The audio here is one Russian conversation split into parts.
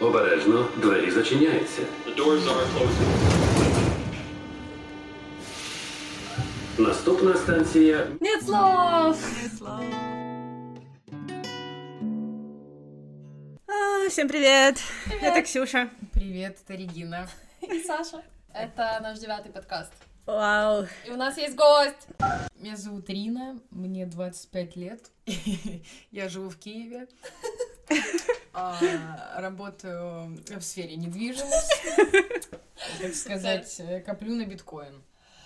Обережно, двері зачиняються. The doors are closing. Наступна станція Нет слов! А, Всем привет! Это Ксюша. Привет, это Регина. И Саша. Это наш девятый подкаст. Вау. И у нас есть гость. Меня зовут Рина, мне 25 лет. Я живу в Киеве. А, Работаю в сфере недвижимости. Так сказать, э, коплю на биткоин.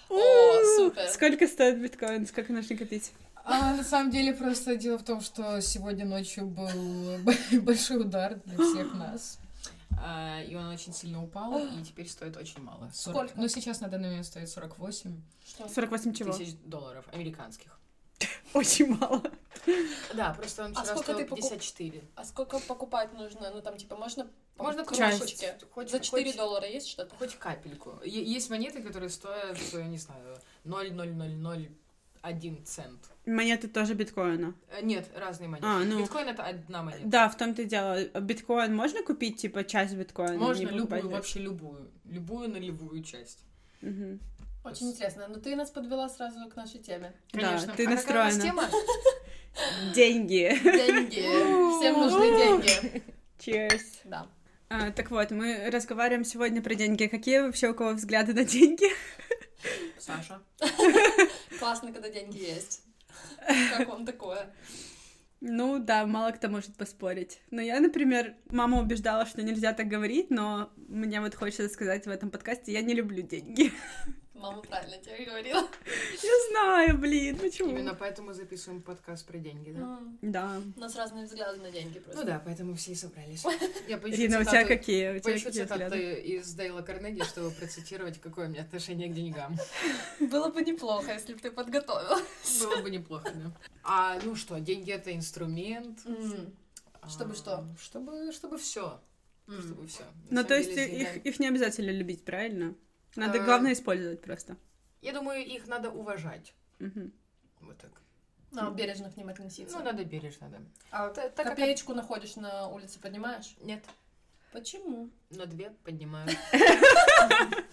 О, супер. Сколько стоит биткоин? Сколько нужно копить? А на самом деле просто дело в том, что сегодня ночью был большой удар для всех нас. А, И он очень сильно упал, и теперь стоит очень мало. 40 Сколько? Ну, сейчас на данный момент стоит 48 Что? 48 чего? тысяч долларов американских. Очень мало. Да, просто он А вчера сколько стоил ты покуп- 54. А сколько покупать нужно? Ну, там, типа, можно... Можно часть. Хоть- За 4 хоть- доллара есть что-то? Хоть капельку. Е- есть монеты, которые стоят, я не знаю, 0,0001 цент. Монеты тоже биткоина. Э, Нет, разные монеты. А, ну. Биткоин это одна монета. Да, в том-то и дело. Биткоин можно купить, типа, часть биткоина? Можно любую, вообще любую. Любую нулевую часть. Мгм. Очень интересно. Но ты нас подвела сразу к нашей теме. Да, Конечно. ты А какая у нас настроена. тема? Деньги. Деньги. Всем нужны деньги. Cheers. Да. А, так вот, мы разговариваем сегодня про деньги. Какие вообще у кого взгляды на деньги? Саша. Классно, когда деньги есть. Как вам такое? Ну да, мало кто может поспорить. Но я, например, мама убеждала, что нельзя так говорить, но мне вот хочется сказать в этом подкасте, я не люблю деньги. Мама правильно тебе говорила. Я знаю, блин, почему? Именно поэтому записываем подкаст про деньги, да? Да. У нас разные взгляды на деньги просто. Ну да, поэтому все и собрались. Я поищу у тебя цитату- какие? У тебя Поищу какие цитаты взгляды? из Дейла Карнеги, чтобы процитировать, какое у меня отношение к деньгам. Было бы неплохо, если бы ты подготовила. Было бы неплохо, да. А, ну что, деньги это инструмент. М, Чтобы А, что? Чтобы, чтобы все. м. Чтобы все. Ну, то есть их, их не обязательно любить, правильно? Надо, Э, главное, использовать просто. Я думаю, их надо уважать. Мгм. Вот так. Надо бережно к ним относиться. Ну, надо бережно, да. А так как- копеечку находишь на улице, поднимаешь? Нет, Почему? но две поднимаю.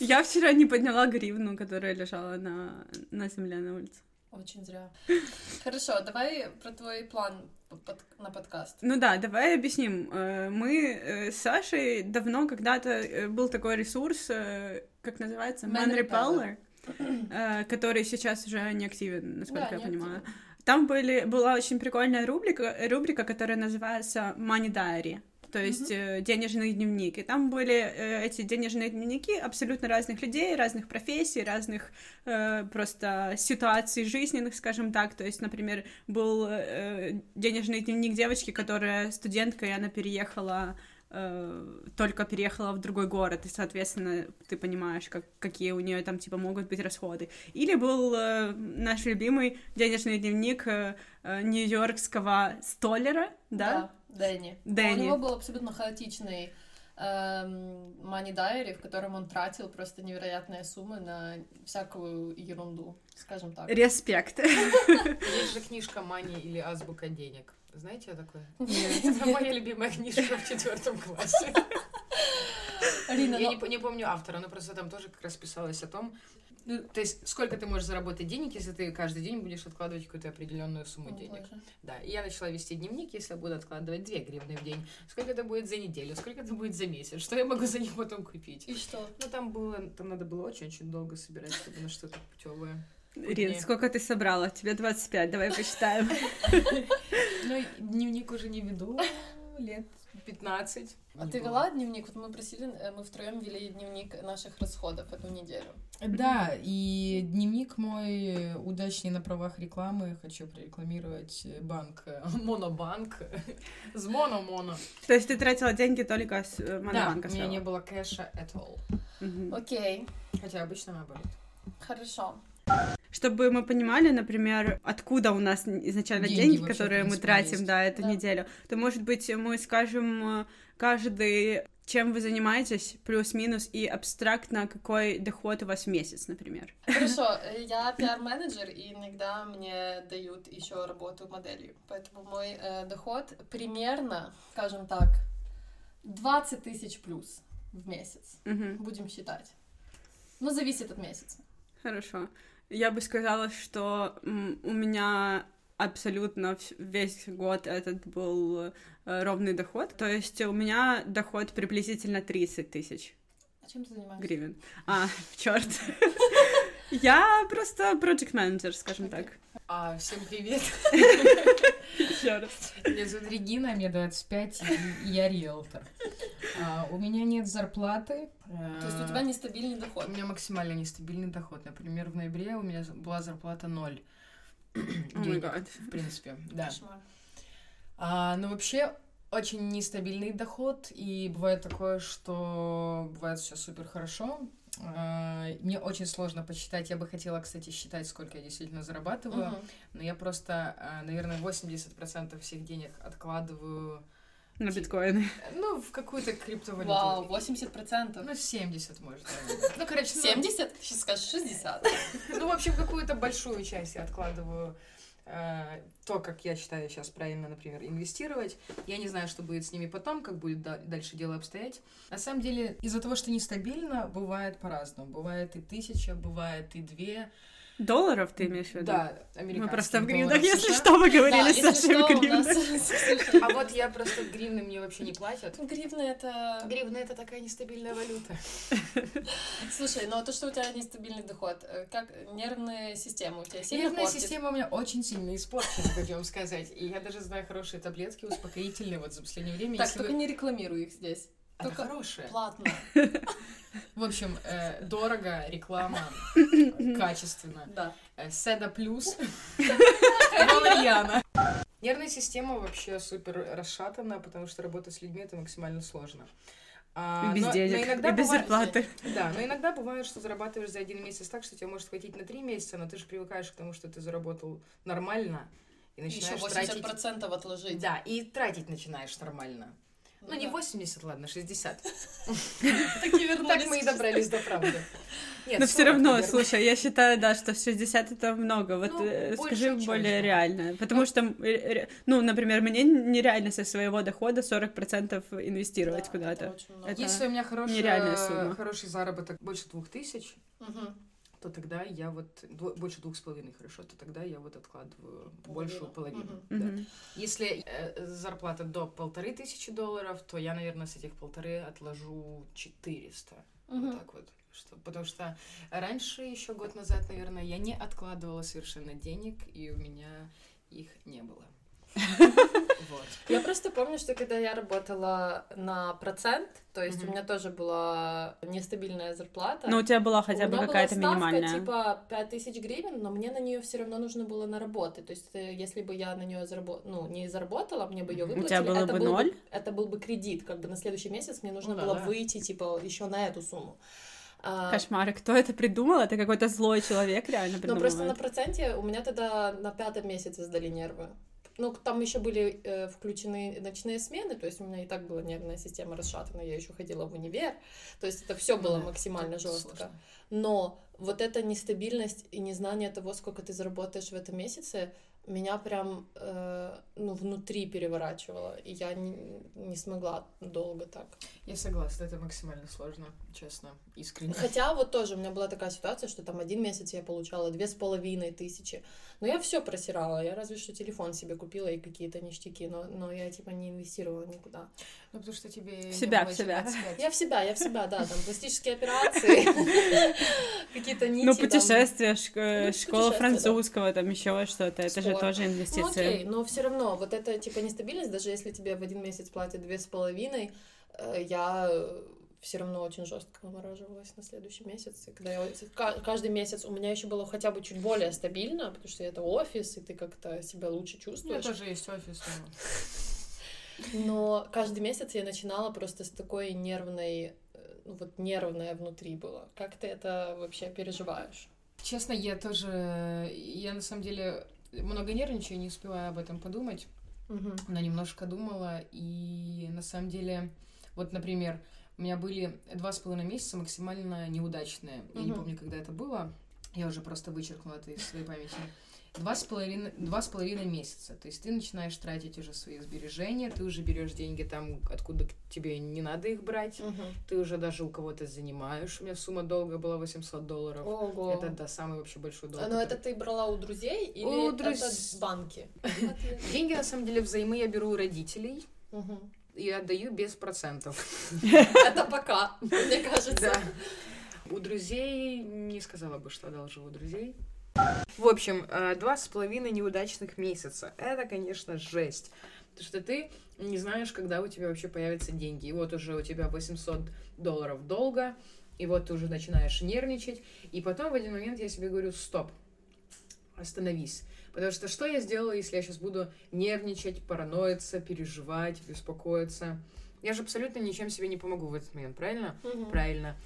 Я вчера не подняла гривну, которая лежала на, на земле на улице. Очень зря. Хорошо, давай про твой план под- на подкаст. Ну да, давай объясним. Э, Мы э, с Сашей давно когда-то э, был такой ресурс, как называется, Man Man Repeller. Repeller, который сейчас уже не активен, насколько Да, я понимаю. активен. Там были, была очень прикольная рубрика, рубрика, которая называется Money Diary, то есть э, денежный дневник. И там были э, эти денежные дневники абсолютно разных людей, разных профессий, разных э, просто ситуаций жизненных, скажем так. То есть, например, был э, денежный дневник девочки, которая студентка, и она переехала э, только переехала в другой город, и, соответственно, ты понимаешь, как, какие у нее там, типа, могут быть расходы. Или был э, наш любимый денежный дневник э, э, нью-йоркского столера, да? Дэнни. Дэнни. У него был абсолютно хаотичный эм, money diary, в котором он тратил просто невероятные суммы на всякую ерунду, скажем так. Респект. Есть же книжка «Мани» или «Азбука денег». Знаете такое? Это моя любимая книжка в четвертом классе. Я ну- не, не помню автора, но просто там тоже как раз писалось о том, ну, то есть сколько ты можешь заработать денег, если ты каждый день будешь откладывать какую-то определенную сумму О, денег. боже. Да, и я начала вести дневник, если я буду откладывать 2 гривны в день. Сколько это будет за неделю, сколько это будет за месяц, что я могу за них потом купить. И что? Ну, там было, там надо было очень-очень долго собирать, чтобы на что-то путевое. Рин, Нет. сколько ты собрала? Тебе 25, давай посчитаем. Ну, дневник уже не веду лет 15. А ты вела дневник? Вот мы просили, э, мы втроем вели дневник наших расходов эту неделю. Да, и дневник мой удачный на правах рекламы. Хочу прорекламировать банк э, Монобанк. С Моно-Моно. То есть ты тратила деньги только с э, Да, монобанка у меня не было кэша at all. Окей, Хотя обычно наоборот. хорошо. Чтобы мы понимали, например, откуда у нас изначально Деньги деньги, которые мы тратим, есть. да, эту Да. неделю, то, может быть, мы скажем э, каждый, чем вы занимаетесь, плюс-минус, и абстрактно, какой доход у вас в месяц, например. Хорошо, я пиар-менеджер, и иногда мне дают еще работу моделью. Поэтому мой э, доход примерно, скажем так, 20 тысяч плюс в месяц. Мгм. Будем считать. Ну, зависит от месяца. Хорошо. Я бы сказала, что у меня абсолютно весь год этот был э, ровный доход. То есть у меня доход приблизительно 30 тысяч А чем ты занимаешься? гривен. А, черт. Я просто project менеджер, скажем так. А, всем привет. Еще раз. Меня зовут Регина, мне 25, и я риэлтор. А, у меня нет зарплаты. То есть у тебя нестабильный доход. У меня максимально нестабильный доход. Например, в ноябре у меня была зарплата ноль. Денег, в принципе, да. А, но вообще очень нестабильный доход, и бывает такое, что бывает все супер хорошо. А, мне очень сложно посчитать. Я бы хотела, кстати, считать, сколько я действительно зарабатываю, Мгм. но я просто, а, наверное, 80% всех денег откладываю, На биткоины. ну, в какую-то криптовалюту. Вау, 80%. Ну, 70, может, наверное. Ну, короче, ну, 70? Сейчас скажешь 60. Ну, в общем, какую-то большую часть я откладываю то, как я считаю сейчас правильно, например, инвестировать. Я не знаю, что будет с ними потом, как будет да- дальше дело обстоять. На самом деле, из-за того, что нестабильно, бывает по-разному. Бывает и тысяча, бывает и две. Долларов ты имеешь в виду? Да, американских Мы просто в гривнах, если США. что, мы Да, говорили с Сашей что, в нас... гривнах. А вот я просто гривны мне вообще не платят. Гривна это... Гривна — это такая нестабильная валюта. Слушай, ну то, что у тебя нестабильный доход, э, как нервная система у тебя сильно Нервная портит? система у меня очень сильно испорчена, хочу вам сказать. И я даже знаю хорошие таблетки успокоительные вот за последнее время. Так, только вы- не рекламируй их здесь. Только хорошая. Платно. В общем, э, дорого, реклама, качественно. Да. Э, Седа плюс. Валерьяна. Нервная система вообще супер расшатана, потому что работать с людьми это максимально сложно. А, Без но- но денег, иногда и без бывает- зарплаты. Да, но иногда бывает, что зарабатываешь за один месяц так, что тебе может хватить на три месяца, но ты же привыкаешь к тому, что ты заработал нормально и Еще начинаешь 80% тратить... отложить. Да, и тратить начинаешь нормально. Ну, не да. 80, ладно, 60. Так мы и добрались до правды. Нет, Но все 40, равно, наверное. слушай, я считаю, да, что 60 это много. Вот Ну, э, скажи более реально. Потому что, ну, например, мне нереально со своего дохода 40% инвестировать Да, куда-то. это очень много. Это Если у меня хорошая- нереальная сумма. хороший заработок больше двух тысяч, Мгм. То тогда я вот дво- больше двух с половиной хорошо, то тогда я вот откладываю Половину. большую половину. Мгм. да. Мгм. Если э, зарплата до полторы тысячи долларов, то я, наверное, с этих полторы отложу 400. Мгм. Вот так вот. Что, потому что раньше, еще год назад, наверное, я не откладывала совершенно денег, и у меня их не было. Вот. Я просто помню, что когда я работала на процент, то есть у меня тоже была нестабильная зарплата. Но у тебя была хотя бы какая-то была ставка, минимальная. типа 5000 гривен, но мне на нее все равно нужно было наработать. То есть, э, если бы я на нее зарабо... ну, не заработала, мне бы ее Мгм. У выплатили. тебя было это бы был ноль? это был бы кредит, как бы на следующий месяц мне нужно Ну было да. выйти, типа, еще на эту сумму. А, Кошмар. Кто это придумал? Это какой-то злой человек реально Но придумал. просто на проценте у меня тогда на пятом месяце сдали нервы. Ну, там еще были э, включены ночные смены, то есть у меня и так была нервная система расшатана, я еще ходила в универ, то есть это все было Да, максимально жестко. сложно. Но вот эта нестабильность и незнание того, сколько ты заработаешь в этом месяце, меня прям э, ну, внутри переворачивало, и я не, не смогла долго так. Я согласна, это максимально сложно, честно, искренне. Хотя вот тоже у меня была такая ситуация, что там один месяц я получала две с половиной тысячи. Но я все просирала. Я разве что телефон себе купила и какие-то ништяки, но, но я типа не инвестировала никуда. Ну, потому что тебе... В себя, в себя. 25. Я в себя, я в себя, да, там пластические операции, какие-то нити. Ну, там. путешествия, шк- Ну, школа путешествия, да. французского, там еще что-то. Это же тоже Ну инвестиции. окей, но все равно вот эта типа нестабильность, даже если тебе в один месяц платят две с половиной, э, я все равно очень жестко вымораживалась на следующий месяц. И когда я ка- каждый месяц у меня еще было хотя бы чуть более стабильно, потому что это офис, и ты как-то себя лучше У меня чувствуешь. тоже есть офис. но- каждый месяц я начинала просто с такой нервной, э, ну вот нервная внутри была. Как ты это вообще переживаешь? Честно, я тоже... Я на самом деле много нервничаю, не успеваю об этом подумать. Мгм. но немножко думала, и на самом деле, вот, например, у меня были два с половиной месяца максимально неудачные. Я не помню, когда это было. Я уже просто вычеркнула это из своей памяти. два с половиной, два с половиной месяца. То есть ты начинаешь тратить уже свои сбережения, ты уже берешь деньги там, откуда тебе не надо их брать, Мгм. ты уже даже у кого-то занимаешь. У меня сумма долга была 800 долларов. Ого. Это, да, самый вообще большой долг. А, Но это ты брала у друзей или У друз- это банки? Деньги, на самом деле, взаймы я беру у родителей. И отдаю без процентов. Это пока, мне кажется. У друзей не сказала бы, что одалживаю у друзей. В общем, э, два с половиной неудачных месяца. Это, конечно, жесть. Потому что ты не знаешь, когда у тебя вообще появятся деньги. И вот уже у тебя 800 долларов долга, и вот ты уже начинаешь нервничать. И потом в один момент я себе говорю, стоп, остановись. Потому что что я сделала, если я сейчас буду нервничать, параноиться, переживать, беспокоиться? Я же абсолютно ничем себе не помогу в этот момент, правильно? Мгм. правильно.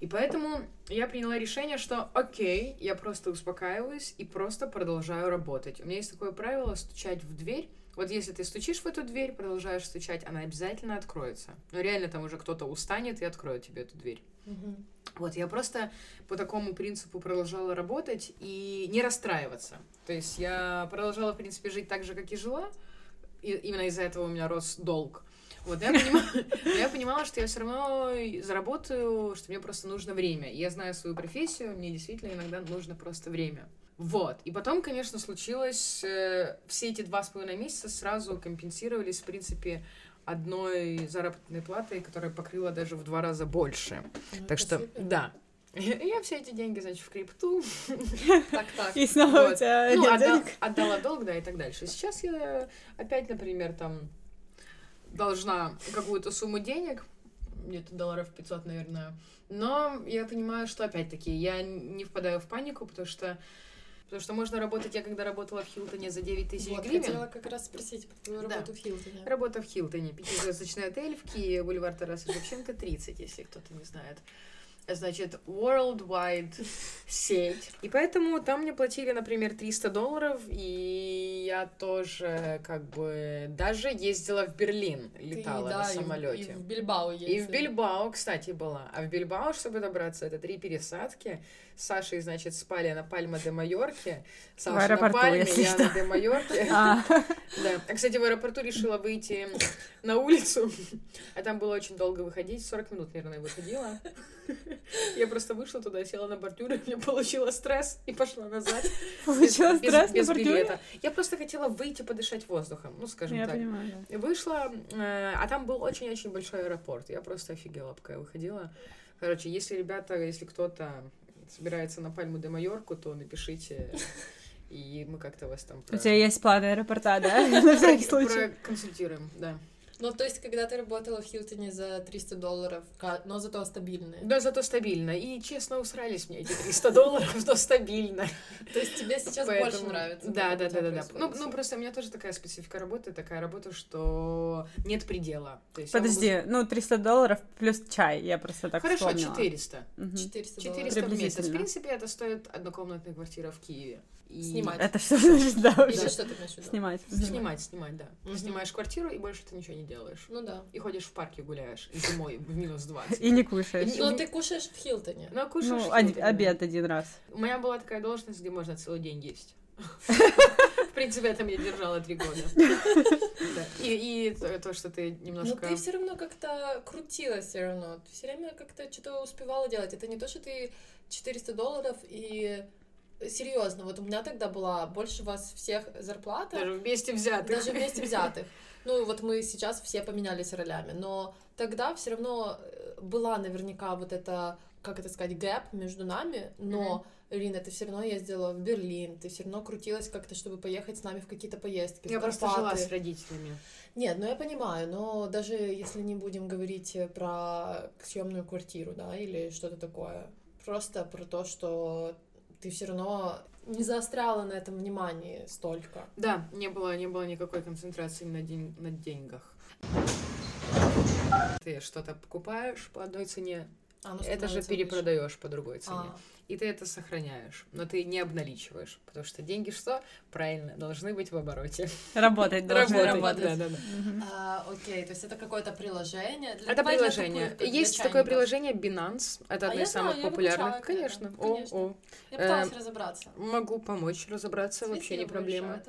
И поэтому я приняла решение, что окей, я просто успокаиваюсь и просто продолжаю работать. У меня есть такое правило стучать в дверь. Вот если ты стучишь в эту дверь, продолжаешь стучать, она обязательно откроется. Но реально там уже кто-то устанет и откроет тебе эту дверь. Мгм. Вот, я просто по такому принципу продолжала работать и не расстраиваться. То есть я продолжала, в принципе, жить так же, как и жила. И именно из-за этого у меня рос долг. Вот, я, понимала, я понимала, что я все равно заработаю, что мне просто нужно время. Я знаю свою профессию, мне действительно иногда нужно просто время. Вот. И потом, конечно, случилось... э, все эти два с половиной месяца сразу компенсировались, в принципе, одной заработной платой, которая покрыла даже в два раза больше. Ну, Так что, супер. да. Я все эти деньги, значит, в крипту. Так, так. И снова у тебя Ну, отдала долг, да, и так дальше. Сейчас я опять, например, там должна какую-то сумму денег, где-то долларов 500, наверное. Но я понимаю, что опять-таки я не впадаю в панику, потому что Потому что можно работать, я когда работала в Хилтоне за 9 тысяч Вот, гривен. хотела как раз спросить про твою Да. работу в Хилтоне. Работа в Хилтоне, пятизвездочный отель в Киеве, бульвар Тараса Шевченко, 30, если кто-то не знает. Значит, worldwide сеть. И поэтому там мне платили, например, 300 долларов, и я тоже как бы даже ездила в Берлин, Ты, летала да, на и в- самолете. И в Бильбао И в ездила. Бильбао, кстати, была. А в Бильбао, чтобы добраться, это три пересадки. С Сашей, значит, спали на Пальма де Майорке. Саша на аэропорту, Пальме, если я что. на де Майорке. А, Да. А, кстати, в аэропорту решила выйти на улицу, а там было очень долго выходить, 40 минут, наверное, выходила. Я просто вышла туда, села на бордюр, и мне получила стресс и пошла назад. Получила Без- без- стресс на без билета. Я просто хотела выйти подышать воздухом, ну, скажем Я так. понимаю, да. Вышла, э, а там был очень-очень большой аэропорт. Я просто офигела, пока я выходила. Короче, если ребята, если кто-то собирается на Пальму де Майорку, то напишите, и мы как-то вас там... У тебя есть планы аэропорта, да? На всякий про- случай. проконсультируем, да. Ну, то есть, когда ты работала в Хилтоне за 300 долларов, но зато стабильные. Да, зато стабильно. И, честно, усрались мне эти 300 долларов, но стабильно. То есть, тебе сейчас Поэтому- больше нравится. Да, да, да, да, да. Ну, ну, просто у меня тоже такая специфика работы, такая работа, что нет предела. Есть могу- Подожди, ну 300 долларов плюс чай, я просто так Хорошо, вспомнила. 400. Мгм. 400 долларов. 400 в месяц. В принципе, это стоит однокомнатная квартира в Киеве. И- Снимать. Это что значит, да, Или уже? что ты имеешь в виду? Снимать. Снимать, снимать, да. Мгм. Снимаешь квартиру, и больше ты ничего не делаешь. Ну да. И ходишь в парке гуляешь зимой в минус 20. И не кушаешь. И- Но ты кушаешь в Хилтоне. Ну, кушаешь Ну, в од- Хилтоне, да. обед один раз. У меня была такая должность, где можно целый день есть. В принципе, это меня держало три года. Да. И и то, то, что ты Но немножко... ты все равно как-то крутилась все равно. Ты все время как-то что-то успевала делать. Это не то, что ты 400 долларов и серьезно, вот у меня тогда была больше вас всех зарплата, Даже вместе взятых. даже вместе взятых. Ну, вот мы сейчас все поменялись ролями, но тогда все равно э, была наверняка вот эта, как это сказать, гэп между нами, но, Ирина, ты все равно ездила в Берлин, ты все равно крутилась как-то, чтобы поехать с нами в какие-то поездки. Я просто жила с родителями. Нет, ну я понимаю, но даже если не будем говорить про съемную квартиру, да, или что-то такое, просто про то, что ты все равно не заостряла на этом внимание столько. Да, не было, не было никакой концентрации на, день, на деньгах. Ты что-то покупаешь по одной цене, А, ну, это же перепродаешь по другой цене. А, и ты это сохраняешь, но ты не обналичиваешь, потому что деньги что? Правильно, должны быть в обороте. Работать должны. Работать, да, да, да. А, окей, то есть это какое-то приложение? Для- Это приложение. Есть такое приложение Binance. Это А одно из самых знаю, популярных. Конечно. О, конечно. о. Я пыталась Эм, разобраться. Могу помочь разобраться, вообще не проблема.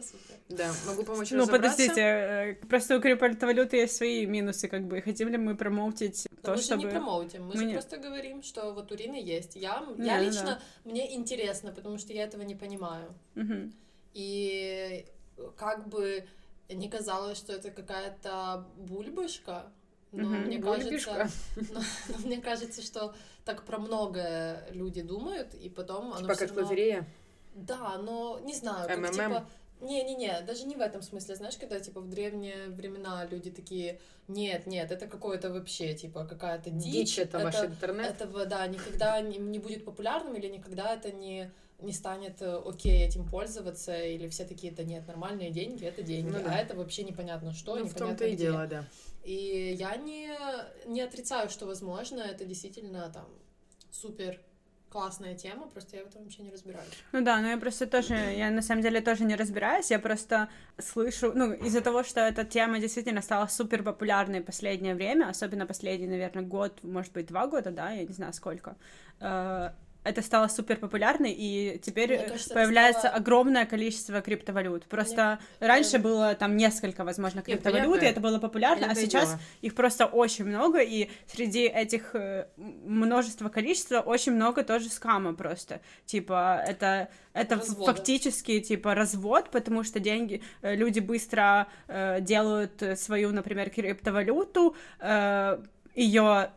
Да, могу помочь Ну, разобраться. подождите, э, просто у криптовалюты есть свои минусы, как бы. Хотим ли мы промоутить то, мы же не чтобы... промоутим, мы, же просто говорим, что вот у Рины есть. Я, Не, лично, мне интересно, потому что я этого не понимаю. Мгм. И как бы не казалось, что это какая-то бульбашка, но Мгм, мне бульбишка. кажется, но, но мне кажется, что так про многое люди думают, и потом оно Типа всё как равно- лотерея. Да, но не знаю, как МММ? типа... Не-не-не, даже не в этом смысле, знаешь, когда типа в древние времена люди такие, нет, нет, это какое-то вообще, типа, какая-то дичь. Дичь это ваш интернет. Этого, да, никогда не, не будет популярным или никогда это не, не станет э, окей этим пользоваться, или все такие, да нет, нормальные деньги — это деньги, Ну а да. это вообще непонятно что, Ну, в непонятно том-то и где. дело, да. И я не, не отрицаю, что, возможно, это действительно там супер классная тема, просто я в этом вообще не разбираюсь. Ну да, но я просто тоже, я на самом деле тоже не разбираюсь, я просто слышу, ну, из-за того, что эта тема действительно стала супер популярной последнее время, особенно последний, наверное, год, может быть, два года, да, я не знаю сколько, э, это стало супер популярной, и теперь Мне э, кажется, это появляется стало- огромное количество криптовалют. Просто раньше было там несколько, возможно, криптовалют, и это было популярно, а Понятное сейчас дело. их просто очень много, и среди этих э, множества количества очень много тоже скама просто. Типа, это, это Развода. фактически, типа, развод, потому что деньги, э, люди быстро э, делают э, свою, например, криптовалюту, ее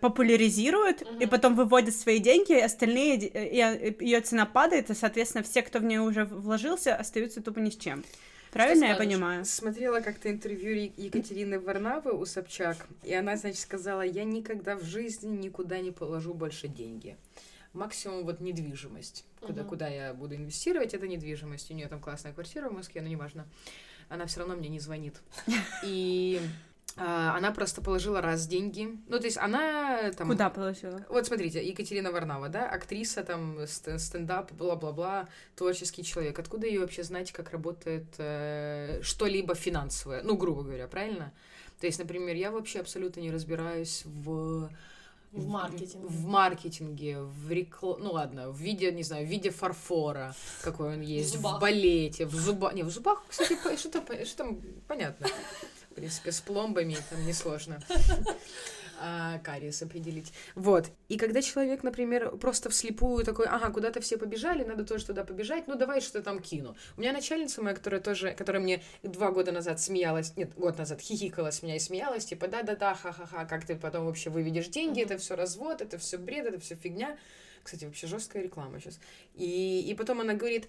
популяризируют, и Мгм. потом выводят свои деньги, и остальные, и ее цена падает, и, соответственно, все, кто в нее уже вложился, остаются тупо ни с чем. Правильно я понимаю? Смотрела как-то интервью Екатерины Варнавы у Собчак, и она, значит, сказала, я никогда в жизни никуда не положу больше деньги. Максимум вот недвижимость. Куда, Мгм. куда я буду инвестировать, это недвижимость. У нее там классная квартира в Москве, но неважно. Она все равно мне не звонит. И она просто положила раз деньги. Ну, то есть она там... Куда положила? Вот смотрите, Екатерина Варнава, да, актриса, там, ст- стендап, бла-бла-бла, творческий человек. Откуда ее вообще знать, как работает э, что-либо финансовое? Ну, грубо говоря, правильно? То есть, например, я вообще абсолютно не разбираюсь в... В маркетинге. В маркетинге, в рекл... Ну ладно, в виде, не знаю, в виде фарфора, какой он есть, в, зубах. балете, в зубах. Не, в зубах, кстати, что-то, что там понятно. В принципе, с пломбами там несложно а, кариес определить. Вот. И когда человек, например, просто вслепую такой, ага, куда-то все побежали, надо тоже туда побежать, ну давай что там кину. У меня начальница моя, которая тоже, которая мне два года назад смеялась, нет, год назад хихикала с меня и смеялась, типа, да-да-да, ха-ха-ха, как ты потом вообще выведешь деньги, это все развод, это все бред, это все фигня. Кстати, вообще жесткая реклама сейчас. И, и потом она говорит,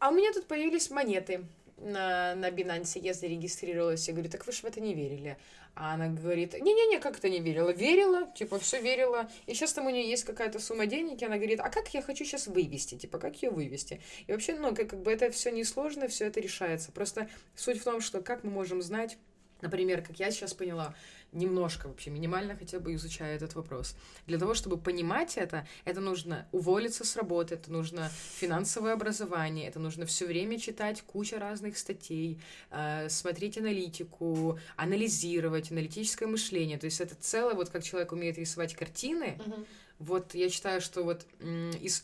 а у меня тут появились монеты на, на Binance, я зарегистрировалась. Я говорю, так вы же в это не верили. А она говорит, не-не-не, как это не верила? Верила, типа, все верила. И сейчас там у нее есть какая-то сумма денег, и она говорит, а как я хочу сейчас вывести? Типа, как ее вывести? И вообще, ну, как, как бы это все несложно, все это решается. Просто суть в том, что как мы можем знать, например, как я сейчас поняла, немножко вообще, минимально хотя бы изучая этот вопрос. Для того, чтобы понимать это, это нужно уволиться с работы, это нужно финансовое образование, это нужно все время читать куча разных статей, э, смотреть аналитику, анализировать, аналитическое мышление. То есть это целое, вот как человек умеет рисовать картины, Мгм. Вот я считаю, что вот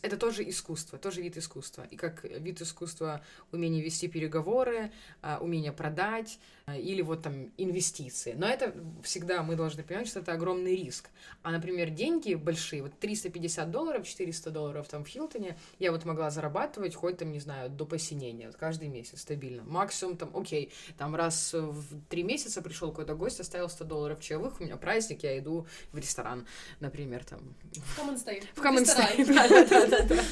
это тоже искусство, тоже вид искусства. И как вид искусства умение вести переговоры, а, умение продать а, или вот там инвестиции. Но это всегда мы должны понимать, что это огромный риск. А, например, деньги большие, вот 350 долларов, 400 долларов там в Хилтоне, я вот могла зарабатывать хоть там, не знаю, до посинения, вот каждый месяц стабильно. Максимум там, окей, там раз в три месяца пришел какой-то гость, оставил 100 долларов чаевых, у меня праздник, я иду в ресторан, например, там, В Common State. в. State, да-да-да.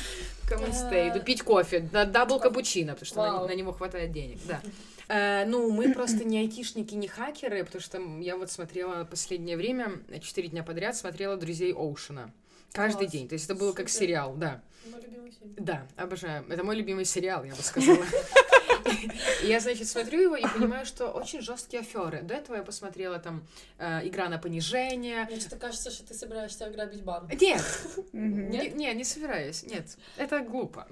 В Э, State. Пить кофе, да, double капучино, потому что на, него хватает денег, да. Э, ну, мы просто не айтишники, не хакеры, потому что я вот смотрела последнее время, четыре дня подряд смотрела «Друзей Оушена». Каждый Класс. день. То есть это было как Супер. сериал, да. Мой любимый фильм. Да, обожаю. Это мой любимый сериал, я бы сказала. Я, значит, смотрю его и понимаю, что очень жесткие аферы. До этого я посмотрела там э, игра на понижение. Мне что-то кажется, что ты собираешься ограбить банк. Нет, не, не собираюсь. Нет, это глупо.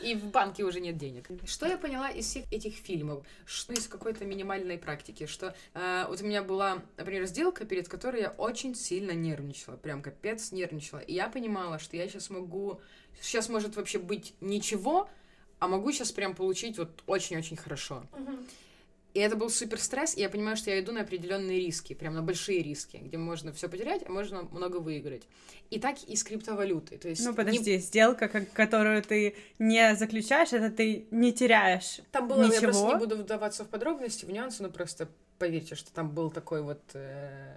И в банке уже нет денег. Что я поняла из всех этих фильмов? Что из какой-то минимальной практики? Что э, вот у меня была, например, сделка, перед которой я очень сильно нервничала. Прям капец нервничала. И я понимала, что я сейчас могу... Сейчас может вообще быть ничего, а могу сейчас прям получить вот очень-очень хорошо. И это был супер стресс, и я понимаю, что я иду на определенные риски, прям на большие риски, где можно все потерять, а можно много выиграть. И так и с криптовалютой. То есть Ну, не- подожди, сделка, как- которую ты не заключаешь, это ты не теряешь Там было, я просто ничего. не буду вдаваться в подробности, в нюансы, но просто поверьте, что там был такой вот э,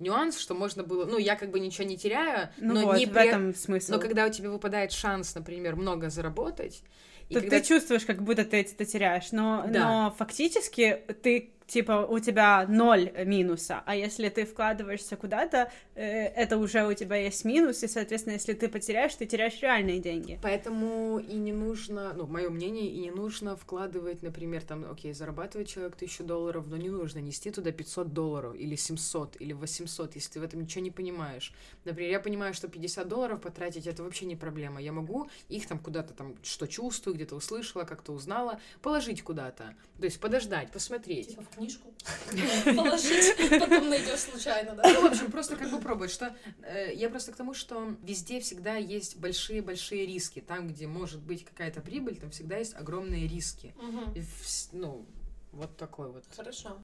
нюанс, что можно было, ну, я как бы ничего не теряю, Ну но вот, не в при- этом смысл. но когда у тебя выпадает шанс, например, много заработать, и То когда ты чувствуешь, как будто ты это теряешь, но, Да. но фактически ты типа у тебя ноль минуса, а если ты вкладываешься куда-то, э, это уже у тебя есть минус, и, соответственно, если ты потеряешь, ты теряешь реальные деньги. Поэтому и не нужно, ну, мое мнение, и не нужно вкладывать, например, там, окей, зарабатывает человек тысячу долларов, но не нужно нести туда 500 долларов, или 700, или 800, если ты в этом ничего не понимаешь. Например, я понимаю, что 50 долларов потратить это вообще не проблема. Я могу их там куда-то там, что чувствую, где-то услышала, как-то узнала, положить куда-то. То есть подождать, посмотреть. Типа книжку положить, потом найдешь случайно, да? Ну, в общем, просто как бы пробовать, что э, я просто к тому, что везде всегда есть большие-большие риски. Там, где может быть какая-то прибыль, там всегда есть огромные риски. И вс- ну, вот такой вот. Хорошо.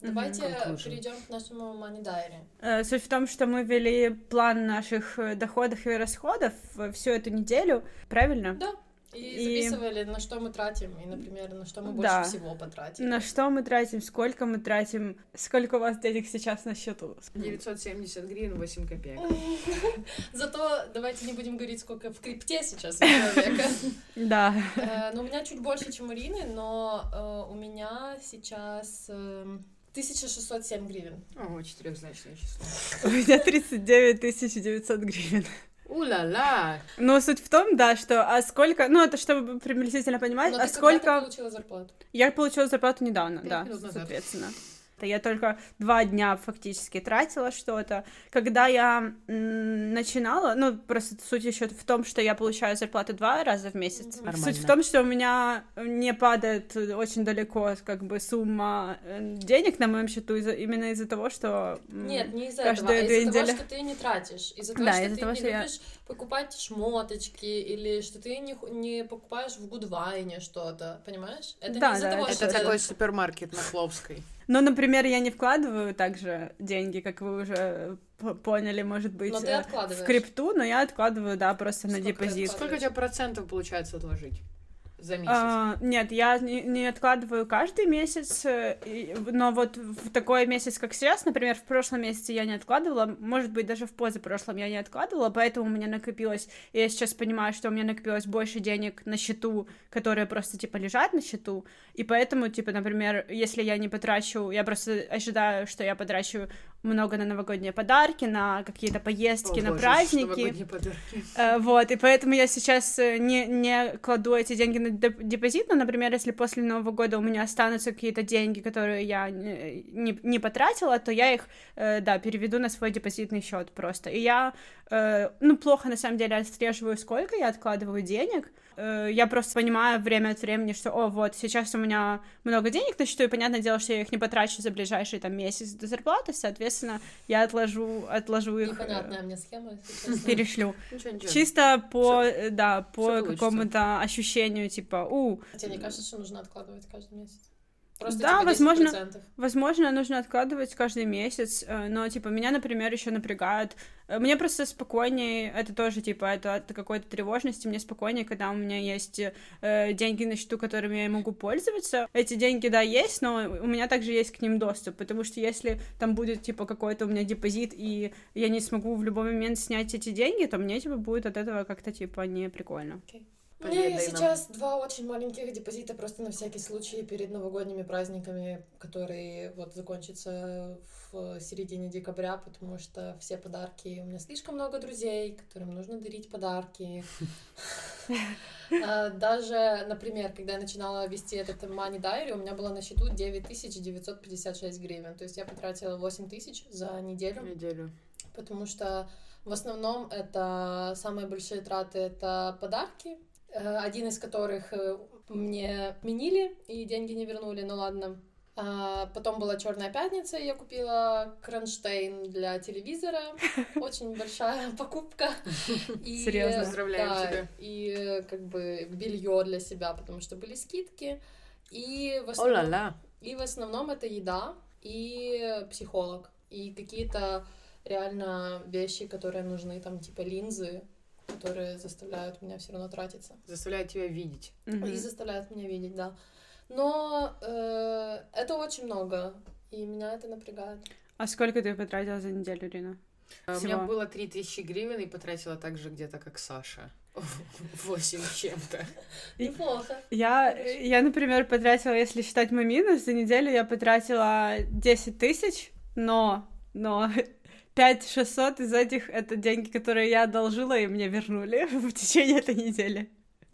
Давайте Conclusion. перейдем к нашему Money Diary. Э, Суть в том, что мы вели план наших э, доходов и расходов э, всю эту неделю, правильно? Да. И, И- записывали, на что мы тратим, и, например, на что мы больше Да. всего потратили. На что мы тратим, сколько мы тратим, сколько у вас денег сейчас на счету? 970 гривен, 8 копеек. Зато давайте не будем говорить, сколько в крипте сейчас человека. Да. Э, Ну, у меня чуть больше, чем у Ирины, но э, у меня сейчас эм, 1607 гривен. О, четырехзначное число. У меня 39 900 гривен. У-ла-ла! Но суть в том, да, что а сколько, ну это чтобы приблизительно понимать, Но а ты когда ты сколько... получила зарплату? Я получила зарплату недавно, Пять да, минут назад. Я только два дня фактически тратила что-то. Когда я начинала, ну, просто суть еще в том, что я получаю зарплату два раза в месяц. Нормально. Суть в том, что у меня не падает очень далеко, как бы, сумма э, денег на моем счету из-за- именно из-за того, что... Нет, не из-за этого, а из-за того, недели. что ты не тратишь, из-за того, Да, что из-за ты того, не что я- любишь покупать шмоточки, или что ты не, ху- не покупаешь в Гудвайне что-то, понимаешь? Это Да, не из-за да, того, это что Это такой супермаркет на Хловской. Ну, например, я не вкладываю также деньги, как вы уже п- поняли, может быть, Но ты э, в крипту, но я откладываю, да, просто на Сколько ты депозит. Сколько у тебя процентов получается отложить за месяц? А, нет, я не, не откладываю каждый месяц, э, и- но вот в такой месяц, как сейчас, например, в прошлом месяце я не откладывала, может быть, даже в позапрошлом я не откладывала, поэтому у меня накопилось, и я сейчас понимаю, что у меня накопилось больше денег на счету, которые просто, типа, лежат на счету, и поэтому, типа, например, если я не потрачу, я просто ожидаю, что я потрачу много на новогодние подарки, на какие-то поездки, О, на боже, праздники. подарки. Э, Вот, и поэтому я сейчас э, не, не кладу эти деньги на деп- депозит, но, например, если после Нового года у меня останутся какие-то деньги, которые я не, не- не потратила, то я их, э, да, переведу на свой депозитный счет просто. И я, э, ну, плохо на самом деле отслеживаю, сколько я откладываю денег. Э, Я просто понимаю время от времени, что, о, вот, сейчас у меня много денег на счету, и понятное дело, что я их не потрачу за ближайший там месяц до зарплаты, соответственно, я отложу, отложу их, э, Непонятная мне схема, перешлю. Ничего, ничего. Чисто по, э, да, по какому-то ощущению, типа, у, Тебе не кажется, что нужно откладывать каждый месяц? Просто Да, типа возможно. 10%. возможно, нужно откладывать каждый месяц, э, но, типа, меня, например, еще напрягает. Э, Мне просто спокойнее, это тоже, типа, это от какой-то тревожности, мне спокойнее, когда у меня есть э, деньги на счету, которыми я могу пользоваться. Эти деньги, да, есть, но у меня также есть к ним доступ, потому что если там будет, типа, какой-то у меня депозит, и я не смогу в любой момент снять эти деньги, то мне, типа, будет от этого как-то, типа, не прикольно. У меня сейчас два очень маленьких депозита просто на всякий случай перед новогодними праздниками, которые вот закончатся в середине декабря, потому что все подарки... У меня слишком много друзей, которым нужно дарить подарки. А, Даже, например, когда я начинала вести этот Money Diary, у меня было на счету 9956 гривен. То есть я потратила 8 тысяч за неделю Неделю. потому что в основном это самые большие траты это подарки, один из которых э, мне отменили и деньги не вернули, ну ладно. А потом была Черная пятница, я купила кронштейн для телевизора, очень большая покупка. И, Серьезно? Поздравляем да, тебя. И э, как бы белье для себя, потому что были скидки. И в основном... О-ла-ла. И в основном это еда и психолог. И какие-то реально вещи, которые нужны, там, типа линзы, которые заставляют меня все равно тратиться. Заставляет тебя видеть. Мгм. И заставляют меня видеть, да. Но э, это очень много, и меня это напрягает. А сколько ты потратила за неделю, Рина? А У меня Всего. было 3000 гривен и потратила так же где-то, как Саша. Восемь чем-то. Неплохо. Я, я, например, потратила, если считать мой минус, за неделю я потратила 10 тысяч, но, но 5 600 из этих — это деньги, которые я одолжила, и мне вернули в течение этой недели.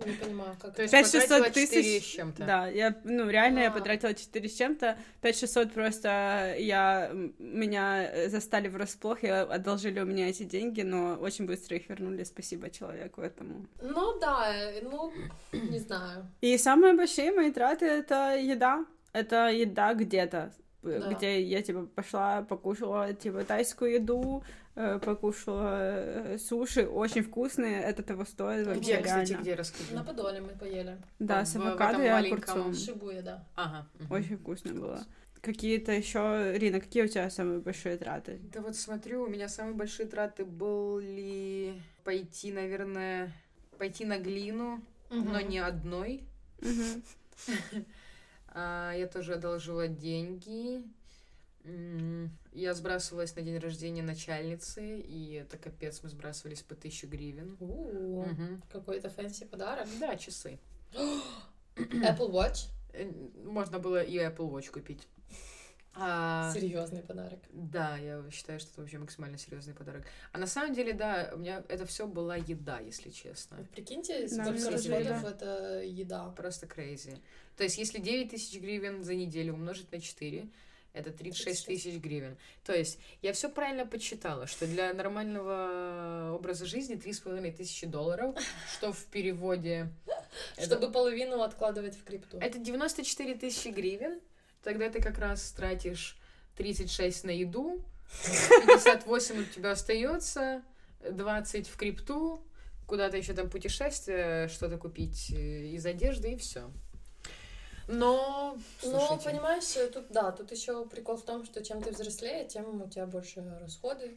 Не понимаю, как То есть Пять потратила шестьсот тысяч, 4 с чем-то. Да, я, ну, реально я А. потратила 4 с чем-то, 5 600 просто я, меня э, застали врасплох, и одолжили у меня эти деньги, но очень быстро их вернули, спасибо человеку этому. Ну да, э, ну, не знаю. И самые большие мои траты — это еда. Это еда где-то, Да. где я, типа, пошла, покушала, типа, тайскую еду, э, покушала э, суши, очень вкусные, это того стоит вообще Где, кстати, реально. где, расскажи. На Подоле мы поели. Да, с В- в авокадо этом и огурцом. Шибуя, да. Ага. Очень вкусно было. Какие-то еще, Рина, какие у тебя самые большие траты? Да вот смотрю, у меня самые большие траты были пойти, наверное, пойти на глину, но Мгм. не одной. А, я тоже одолжила деньги. Я сбрасывалась на день рождения начальницы, и это капец, мы сбрасывались по тысячу гривен. Какой-то fancy подарок. Да, часы. Apple Watch. Э, Можно было и Apple Watch купить. А, Серьезный подарок. Да, я считаю, что это вообще максимально серьезный подарок. А на самом деле, да, у меня это все была еда, если честно. Прикиньте, Да, сколько действительно. расходов это еда. Просто crazy. То есть, если 9 тысяч гривен за неделю умножить на 4, это 36 тысяч гривен. То есть, я все правильно подсчитала, что для нормального образа жизни 3,5 тысячи долларов, что в переводе... это- Чтобы половину откладывать в крипту. Это 94 тысячи гривен. Тогда ты как раз тратишь 36 на еду, 58 у тебя остается, 20 в крипту, куда-то еще там путешествие, что-то купить э, из одежды и все. Но, Ну, слушайте, понимаешь, тут да, тут еще прикол в том, что чем ты взрослее, тем у тебя больше расходы.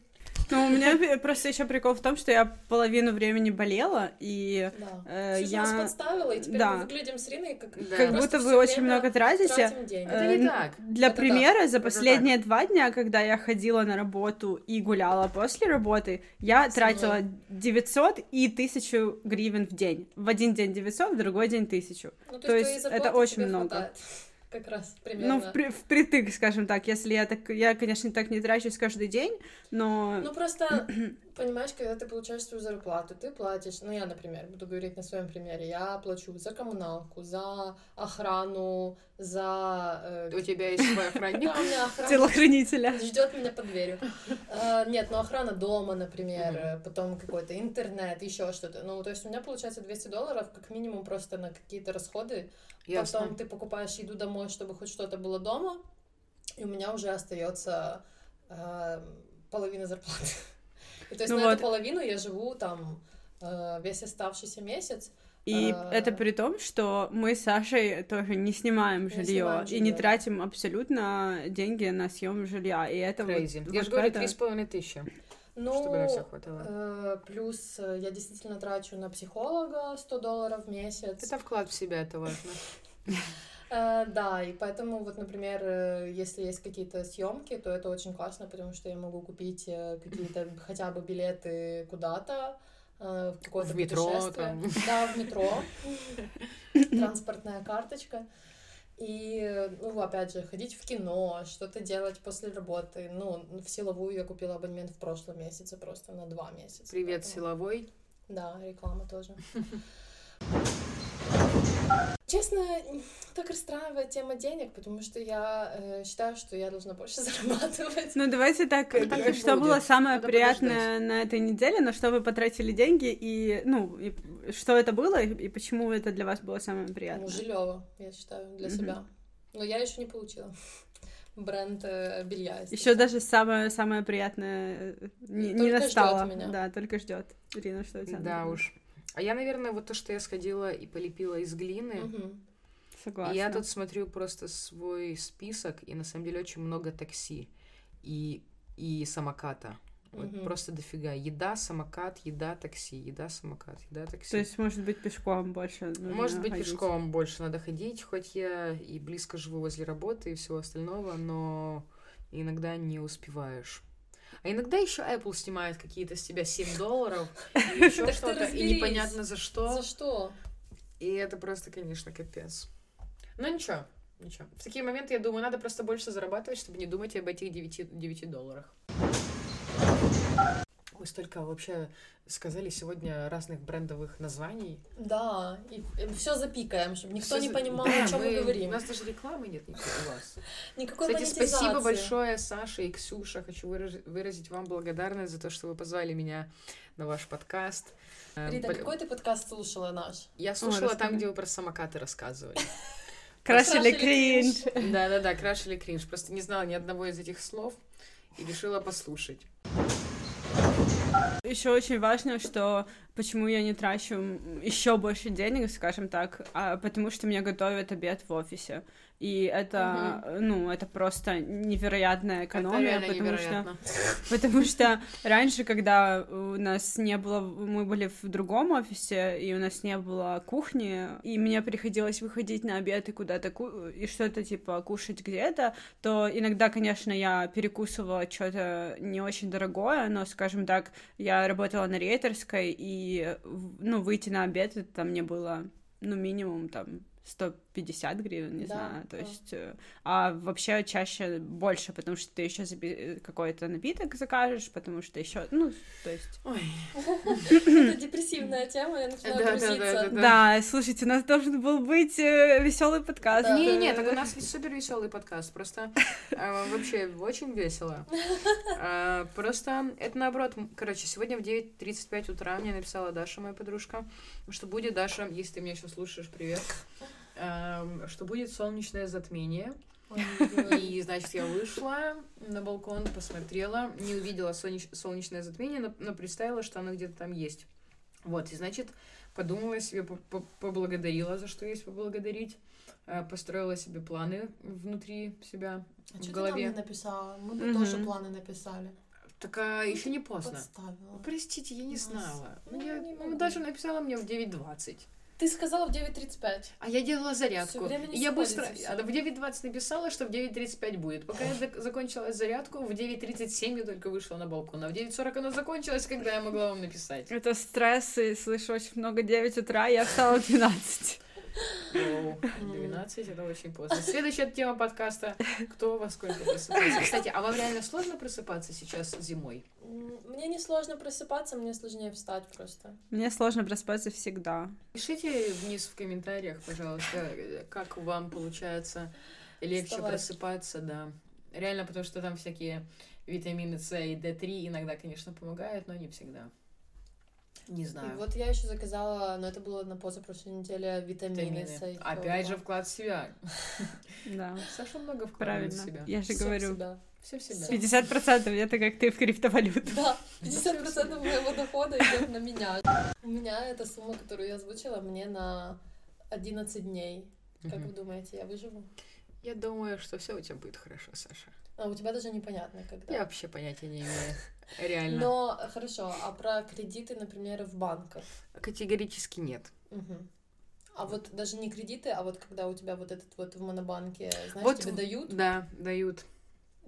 Ну, у меня просто еще прикол в том, что я половину времени болела, и Да. э, жизнь нас я... подставила, и теперь да. мы выглядим с Риной как, Да. Как будто вы очень много тратите. Это не Э, так. Для Это да. примера, за Это последние два дня, когда я ходила на работу и гуляла после работы, я Со тратила 900 и 1000 гривен в день. В один день 900, в другой день 1000. Ну, то есть твоей это очень много. хватает. Как раз примерно. Ну, впри- впритык, скажем так, если я так... Я, конечно, так не трачусь каждый день, но... Ну, просто, понимаешь, когда ты получаешь свою зарплату, ты платишь, ну, я, например, буду говорить на своем примере, я плачу за коммуналку, за охрану, за... э, У тебя есть свой охранник. Телохранителя. ждет меня под дверью. А, Нет, ну охрана дома, например, э, потом какой-то интернет, еще что-то. Ну, то есть у меня получается 200 долларов как минимум просто на какие-то расходы. Потом ты покупаешь еду домой, чтобы хоть что-то было дома, и у меня уже остается э, половина зарплаты. И то есть Ну на вот. эту половину я живу там э, весь оставшийся месяц. И А. это при том, что мы с Сашей тоже не снимаем жилье и не тратим абсолютно деньги на съем жилья. И это вот- Crazy. вот Я же говорю, это- 3,5 тысячи, Ну, чтобы на все хватало. э, плюс я действительно трачу на психолога 100 долларов в месяц. Это вклад в себя, это важно. Э, да, и поэтому вот, например, э, если есть какие-то съемки, то это очень классно, потому что я могу купить э, какие-то хотя бы билеты куда-то, в какое-то В метро, там. Да, в метро. Транспортная карточка. И, ну, опять же, ходить в кино, что-то делать после работы. Ну, в силовую я купила абонемент в прошлом месяце просто на два месяца. Привет, поэтому- силовой. Да, реклама тоже. Честно, так расстраивает тема денег, потому что я э, считаю, что я должна больше зарабатывать. Ну, давайте так, Ну, так что будет. было самое Надо приятное на этой неделе, на что вы потратили деньги, и, ну, и что это было, и, и почему это для вас было самое Ну, приятное? жилево, я считаю, для Мгм. себя. Но я еще не получила бренд э, белья. Еще даже самое самое приятное э, не, не Только ждёт настало. меня. Да, только ждет. Ирина, что у тебя? Да уж. А я, наверное, вот то, что я сходила и полепила из глины, Мгм. Согласна. И я тут смотрю просто свой список, и на самом деле очень много такси и, и самоката. Вот Мгм. просто дофига. Еда, самокат, еда, такси, еда, самокат, еда, такси. То есть, может быть, пешком больше нужно Может быть, ходить. пешком больше надо ходить, хоть я и близко живу возле работы и всего остального, но иногда не успеваешь. А иногда еще Apple снимает какие-то с тебя 7 долларов и еще что-то, и непонятно за что. За что? И это просто, конечно, капец. Но ничего, ничего. В такие моменты, я думаю, надо просто больше зарабатывать, чтобы не думать об этих 9, 9 долларах. Ой, столько вообще сказали сегодня разных брендовых названий. Да, и, все запикаем, чтобы никто Всё не за- понимал, Да, о чем мы, У говорим. нас даже рекламы нет никакой у вас. Никакой Кстати, спасибо большое, Саша и Ксюша. Хочу выразить вам благодарность за то, что вы позвали меня на ваш подкаст. Э, Рита, бо- какой ты подкаст слушала наш? Я слушала там, расскажи. где вы про самокаты рассказывали. Крашили Крашили кринж. Да-да-да, краш или кринж. Просто не знала ни одного из этих слов и решила послушать. Еще очень важно, что почему я не трачу еще больше денег, скажем так, а потому что мне готовят обед в офисе. И это, ну, это просто невероятная экономия, потому что невероятно. Потому что раньше, когда у нас не было, мы были в другом офисе, и у нас не было кухни, и мне приходилось выходить на обед и куда-то ку- и что-то типа кушать где-то, то иногда, конечно, я перекусывала что-то не очень дорогое, но, скажем так, я работала на рейтерской, и, ну, выйти на обед, это там мне было, ну, минимум, там, 150 гривен, не Да, знаю, то да. есть, э, а вообще чаще больше, потому что ты еще какой-то напиток закажешь, потому что еще, ну, то есть... Ой, Это депрессивная тема, я начинаю Да, да, грузиться. да, да. Да, слушайте, у нас должен был быть веселый подкаст. Да. Не-не, так у нас супер веселый подкаст. Просто э, вообще очень весело. Э, Просто это наоборот. Короче, сегодня в 9.35 утра мне написала Даша, моя подружка, что будет, Даша, если ты меня сейчас слушаешь, привет, что будет солнечное затмение. И, значит, я вышла на балкон, посмотрела, не увидела солнеч- солнечное затмение, но, но представила, что оно где-то там есть. Вот, и, значит, подумала себе, по- по- поблагодарила, за что есть поблагодарить, э, построила себе планы внутри себя, А в что ты нам не голове. написала? Мы бы Мгм. тоже планы написали. Так а еще не поздно. Подставила. Простите, я не Ну, знала. ну, Ну, я, не ну. Даша написала мне в 9.20. Ты сказала в 9.35. А я делала зарядку. Всё время не И я быстро... всё. в 9.20 написала, что в 9.35 будет. Пока я зак- закончила зарядку, в 9.37 я только вышла на балкон. А в 9.40 она закончилась, когда я могла вам написать. Это стресс, и слышу очень много 9 утра, я встала в 12. Воу, 12 это очень поздно. Следующая тема подкаста. Кто во сколько просыпается? Кстати, а вам реально сложно просыпаться сейчас зимой? Мне не сложно просыпаться, мне сложнее встать просто. Мне сложно просыпаться всегда. Пишите вниз в комментариях, пожалуйста, как вам получается легче Вставать. просыпаться, да. Реально, потому что там всякие витамины С и D3 иногда, конечно, помогают, но не всегда. Не И знаю. вот я еще заказала, но это было на позапрошлой неделе, витамины. Витамины. Опять же вклад в себя. Да, Саша много вкладывает в себя. Я же говорю. Все в себя. 50% это как ты в криптовалюту. Да, 50% моего дохода идет на меня. У меня эта сумма, которую я озвучила, мне на 11 дней. Как вы думаете, я выживу? Я думаю, что все у тебя будет хорошо, Саша. А у тебя даже непонятно, когда. Я вообще понятия не имею. Реально. Но хорошо, а про кредиты, например, в банках? Категорически нет. Мгм. А вот даже не кредиты, а вот когда у тебя вот этот вот в монобанке, знаешь, Вот тебе дают, Да, дают.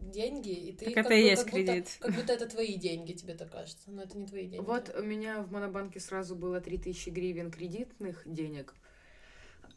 деньги, и ты Так как это и бы- есть как будто- кредит. как будто это твои деньги, тебе так кажется, но это не твои деньги. Вот у меня в Монобанке сразу было 3000 гривен кредитных денег.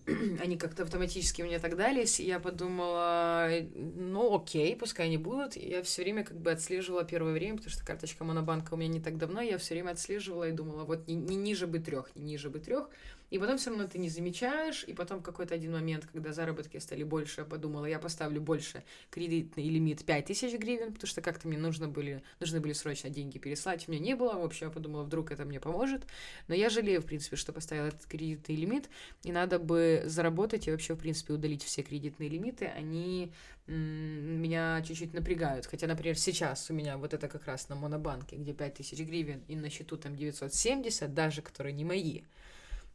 Они как-то автоматически мне так дались, я подумала, ну окей, пускай они будут. Я все время как бы отслеживала первое время, потому что карточка Монобанка у меня не так давно, я все время отслеживала и думала, вот не, не ниже бы трех, не ниже бы трех. И потом все равно ты не замечаешь, и потом какой-то один момент, когда заработки стали больше, я подумала, я поставлю больше кредитный лимит 5000 гривен, потому что как-то мне нужно были, нужны были срочно деньги переслать, у меня не было, в общем, я подумала, вдруг это мне поможет, но я жалею, в принципе, что поставила этот кредитный лимит, и надо бы заработать и вообще, в принципе, удалить все кредитные лимиты, они меня чуть-чуть напрягают, хотя, например, сейчас у меня вот это как раз на Монобанке, где 5000 гривен, и на счету там 970, даже которые не мои,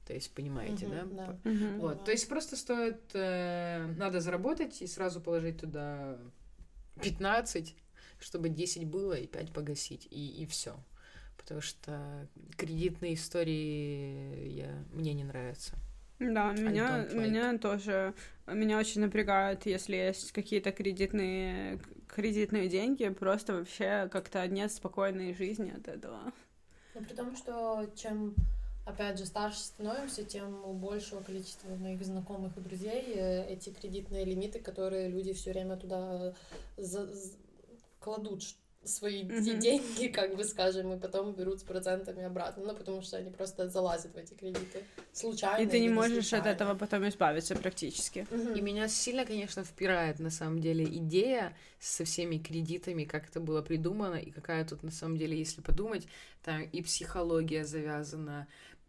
то есть, понимаете, Мгм, да? да. Мгм. Вот, то есть просто стоит, э, надо заработать и сразу положить туда 15, чтобы 10 было и 5 погасить, и, и все. Потому что кредитные истории я, мне не нравятся. Да, меня, like. меня тоже, меня очень напрягает, если есть какие-то кредитные, кредитные деньги, просто вообще как-то нет спокойной жизни от этого. Но при том, что чем, опять же, старше становимся, тем у большего количества моих знакомых и друзей э, эти кредитные лимиты, которые люди все время туда за- з- кладут свои Мгм. деньги, как бы скажем, и потом берут с процентами обратно, ну, потому что они просто залазят в эти кредиты случайно. И ты не можешь от этого потом избавиться практически. Мгм. И меня сильно, конечно, впирает на самом деле идея со всеми кредитами, как это было придумано, и какая тут на самом деле, если подумать, там и психология завязана,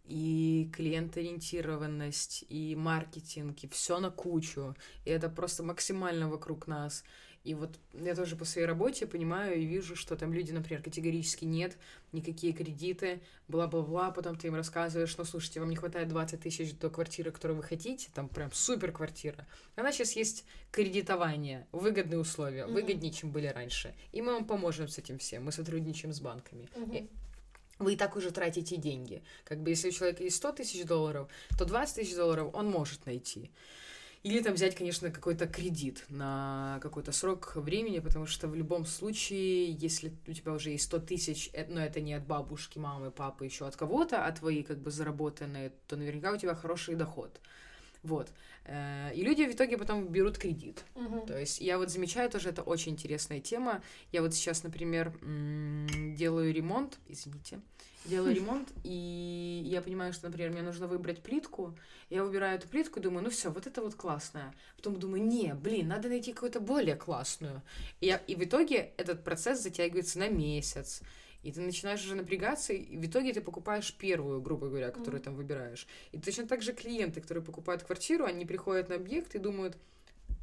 и клиент-ориентированность, и маркетинг, и все на кучу. И это просто максимально вокруг нас. И вот я тоже по своей работе понимаю и вижу, что там люди, например, категорически нет, никакие кредиты, бла-бла-бла, потом ты им рассказываешь, ну, слушайте, вам не хватает 20 тысяч до квартиры, которую вы хотите, там прям супер квартира. Она сейчас есть кредитование, выгодные условия, Мгм. выгоднее, чем были раньше. И мы вам поможем с этим всем, мы сотрудничаем с банками. Мгм. Вы и так уже тратите деньги. Как бы если у человека есть 100 тысяч долларов, то 20 тысяч долларов он может найти. Или там взять, конечно, какой-то кредит на какой-то срок времени, потому что в любом случае, если у тебя уже есть 100 тысяч, э, но это не от бабушки, мамы, папы, еще от кого-то, а твои как бы заработанные, то наверняка у тебя хороший доход. Вот. Э, И люди в итоге потом берут кредит. Мгм. То есть я вот замечаю тоже, это очень интересная тема. Я вот сейчас, например, делаю ремонт, извините, делаю ремонт, и я понимаю, что, например, мне нужно выбрать плитку. Я выбираю эту плитку и думаю, ну все, вот это вот классная. Потом думаю, не, блин, надо найти какую-то более классную. И, я- и в итоге этот процесс затягивается на месяц. И ты начинаешь уже напрягаться, и в итоге ты покупаешь первую, грубо говоря, которую Мгм. там выбираешь. И точно так же клиенты, которые покупают квартиру, они приходят на объект и думают,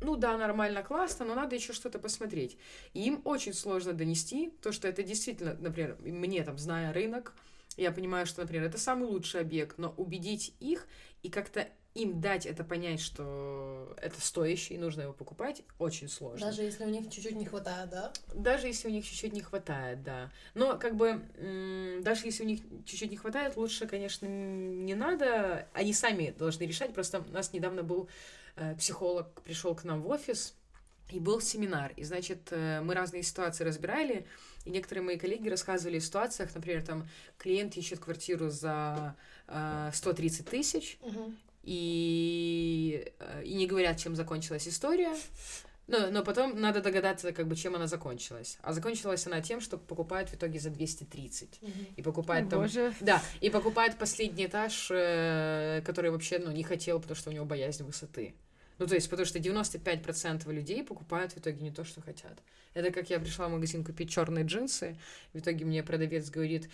ну да, нормально, классно, но надо еще что-то посмотреть. И им очень сложно донести то, что это действительно, например, мне там, зная рынок, я понимаю, что, например, это самый лучший объект, но убедить их и как-то им дать это понять, что это стоящий и нужно его покупать, очень сложно. Даже если у них чуть-чуть не хватает, да? Даже если у них чуть-чуть не хватает, да. Но как бы даже если у них чуть-чуть не хватает, лучше, конечно, не надо. Они сами должны решать. Просто у нас недавно был э, психолог, пришел к нам в офис, и был семинар. И, значит, э, мы разные ситуации разбирали, и некоторые мои коллеги рассказывали о ситуациях, например, там клиент ищет квартиру за э, 130 тысяч, Мгм. И, э, и не говорят, чем закончилась история. Но, но потом надо догадаться, как бы, чем она закончилась. А закончилась она тем, что покупает в итоге за 230. Мгм. И покупает О, там... Боже. Да, и покупает последний этаж, э, который вообще, ну, не хотел, потому что у него боязнь высоты. Ну, то есть, потому что 95% людей покупают в итоге не то, что хотят. Это как я пришла в магазин купить черные джинсы, в итоге мне продавец говорит,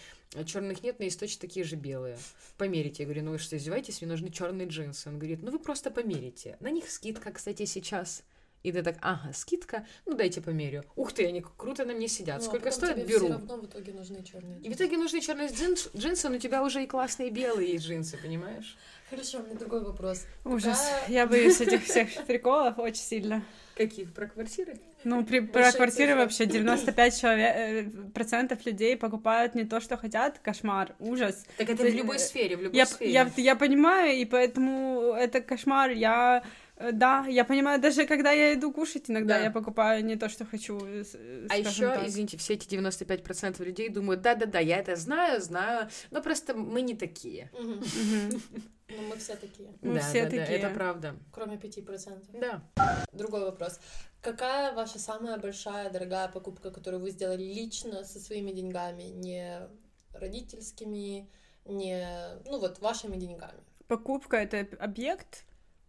черных нет, но есть точно такие же белые. Померите. Я говорю, ну вы что, издеваетесь, мне нужны черные джинсы. Он говорит, ну вы просто померите. На них скидка, кстати, сейчас. И ты так, ага, скидка, ну дайте померю. Ух ты, они круто на мне сидят. Ну, а Сколько потом стоят, тебе беру. Все равно в итоге нужны черные. И в итоге нужны черные джинс, джинсы, но у тебя уже и классные белые джинсы, понимаешь? Хорошо, у меня другой вопрос. Ужас. Какая- Я боюсь этих всех приколов очень сильно. Каких? Про квартиры? Ну, при, про квартиры цифра. вообще 95 человек, э, процентов людей покупают не то, что хотят. Кошмар, ужас. Так это Ты- в любой сфере, в любой Я, сфере. я, я понимаю, и поэтому это кошмар. Я Э, Да, я понимаю, даже когда я иду кушать, иногда Да. я покупаю не то, что хочу. э, э, А еще, так. извините, все эти 95% людей думают, да-да-да, я это знаю, знаю, но просто мы не такие. Ну, мы все такие, Мы Да, все да, да, такие. это правда. кроме 5%. Да. Другой вопрос. Какая ваша самая большая, дорогая покупка, которую вы сделали лично со своими деньгами, не родительскими, не, ну вот, вашими деньгами? Покупка это объект.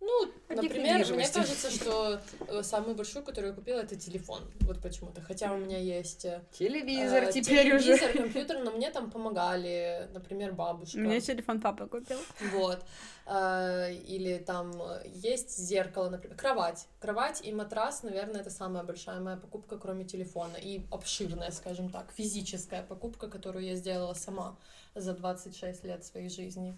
Ну, например, мне кажется, что э, самую большую, которую я купила, это телефон. Вот почему-то. Хотя у меня есть э, Телевизор э, теперь телевизор, уже. компьютер, но мне там помогали, например, бабушка. Мне телефон папа купил. Вот. Э, Или там есть зеркало, например. Кровать. Кровать и матрас, наверное, это самая большая моя покупка, кроме телефона. И обширная, скажем так, физическая покупка, которую я сделала сама за 26 лет своей жизни.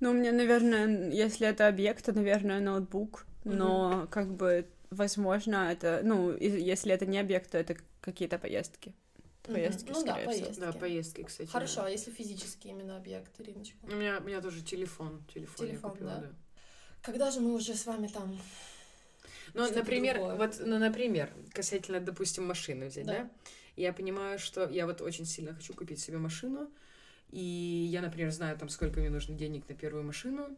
Ну, у меня, наверное, если это объект, то, наверное, ноутбук. Но, как бы, возможно, это, ну, если это не объект, то это какие-то поездки. Поездки, Мгм. Ну да, всего. поездки. Да, поездки, кстати. Хорошо, а если физический именно объект, Ириночка? У меня, у меня тоже телефон. Телефон, Телефон, купила, да. да. Когда же мы уже с вами там... Ну, Что-то например, другое. вот, ну, например, касательно, допустим, машины взять, Да. да. Я понимаю, что я вот очень сильно хочу купить себе машину, и я, например, знаю, там, сколько мне нужно денег на первую машину,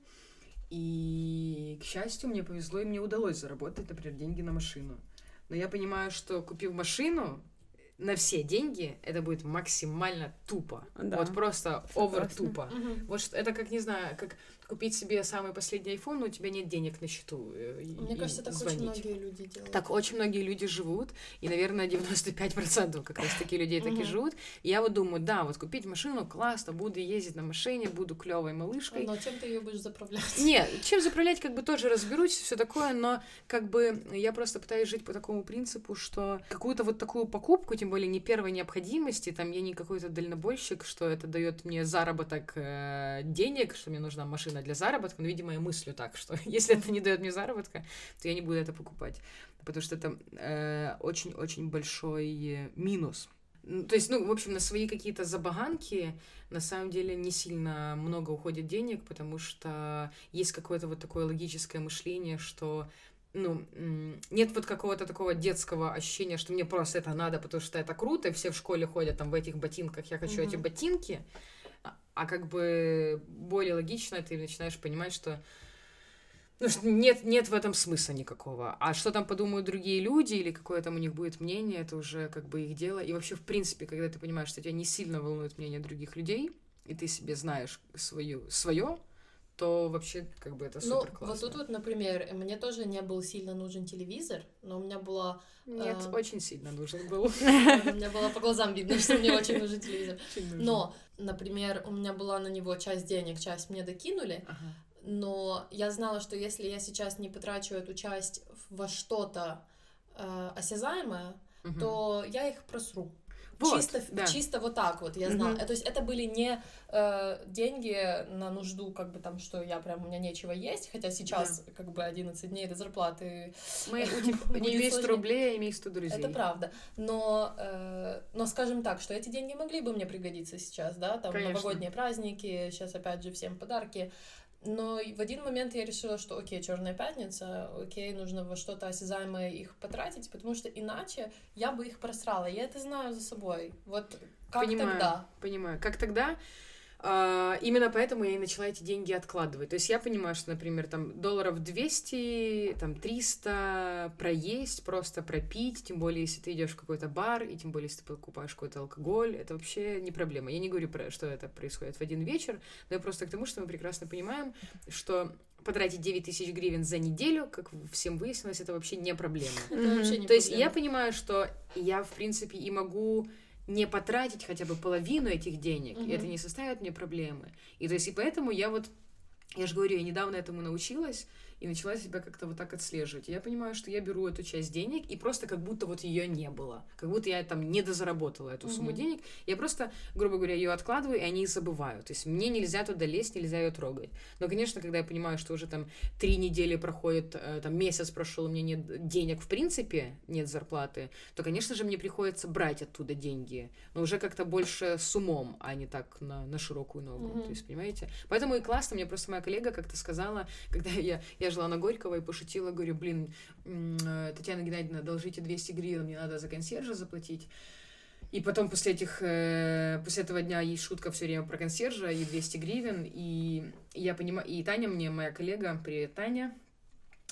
и, к счастью, мне повезло, и мне удалось заработать, например, деньги на машину. Но я понимаю, что купив машину, на все деньги это будет максимально тупо. Да. Вот просто овер тупо. Мгм. Вот что- это как, не знаю, как купить себе самый последний iPhone, но у тебя нет денег на счету. э, Мне и кажется, так звонить. очень многие люди делают. Так очень многие люди живут, и, наверное, 95% как раз таки людей так и живут. И я вот думаю, да, вот купить машину, классно, буду ездить на машине, буду клевой малышкой. Но чем ты ее будешь заправлять? Нет, чем заправлять, как бы тоже разберусь, все такое, но как бы я просто пытаюсь жить по такому принципу, что какую-то вот такую покупку, тем более не первой необходимости, там я не какой-то дальнобойщик, что это дает мне заработок э, денег, что мне нужна машина для заработка, но, видимо, я мыслю так, что если это не дает мне заработка, то я не буду это покупать, потому что это э, очень-очень большой э, минус. М, То есть, ну, в общем, на свои какие-то забаганки на самом деле не сильно много уходит денег, потому что есть какое-то вот такое логическое мышление, что ну, нет вот какого-то такого детского ощущения, что мне просто это надо, потому что это круто, и все в школе ходят там в этих ботинках, я хочу эти Мгм. ботинки, а, как бы более логично ты начинаешь понимать, что ну, нет, нет в этом смысла никакого. А что там подумают другие люди или какое там у них будет мнение, это уже как бы их дело. И вообще, в принципе, когда ты понимаешь, что тебя не сильно волнует мнение других людей, и ты себе знаешь свою, свое, то вообще как бы это Ну, супер классно. вот тут вот, например, мне тоже не был сильно нужен телевизор, но у меня была... Нет, а, очень сильно нужен был. У меня было по глазам видно, что мне очень нужен телевизор. Но, например, у меня была на него часть денег, часть мне докинули, но я знала, что если я сейчас не потрачу эту часть во что-то э, осязаемое, то я их просру. Вот, чисто, да. чисто вот так вот я знала. Э, То есть это были не э, деньги на нужду, как бы там, что я прям, у меня нечего есть, хотя сейчас как бы 11 дней до зарплаты, Мы, не имеешь 100 сложнее. рублей, а имеешь 100 друзей. это правда. Но, э, но скажем так, что эти деньги могли бы мне пригодиться сейчас, да, там Конечно. новогодние праздники, сейчас опять же всем подарки. Но в один момент я решила, что окей, Черная пятница, окей, нужно во что-то осязаемое их потратить, потому что иначе я бы их просрала. Я это знаю за собой. Вот как Понимаю. тогда? Понимаю. Как тогда? А, именно поэтому я и начала эти деньги откладывать. То есть я понимаю, что, например, там долларов 200, там 300 проесть, просто пропить, тем более, если ты идешь в какой-то бар, и тем более, если ты покупаешь какой-то алкоголь, это вообще не проблема. Я не говорю, про, что это происходит в один вечер, но я просто к тому, что мы прекрасно понимаем, что потратить 9 тысяч гривен за неделю, как всем выяснилось, это вообще не проблема. Это вообще не То есть я понимаю, что я, в принципе, и могу не потратить хотя бы половину этих денег, и Мгм. это не составит мне проблемы. И то есть и поэтому я вот, я же говорю, я недавно этому научилась и начала себя как-то вот так отслеживать. И я понимаю, что я беру эту часть денег и просто как будто вот ее не было, как будто я там не дозаработала эту сумму Мгм. денег. Я просто, грубо говоря, ее откладываю, и они забываю. То есть мне нельзя туда лезть, нельзя ее трогать. Но, конечно, когда я понимаю, что уже там три недели проходит, э, там месяц прошел, у меня нет денег в принципе, нет зарплаты, то, конечно же, мне приходится брать оттуда деньги, но уже как-то больше с умом, а не так на, на широкую ногу. Мгм. То есть, понимаете? Поэтому и классно, мне просто моя коллега как-то сказала, когда я, я я жила на Горького и пошутила, говорю, блин, э, Татьяна Геннадьевна, одолжите 200 гривен, мне надо за консьержа заплатить. И потом после этих, э, после этого дня есть шутка все время про консьержа и 200 гривен, и я понимаю, и Таня мне, моя коллега, привет, Таня,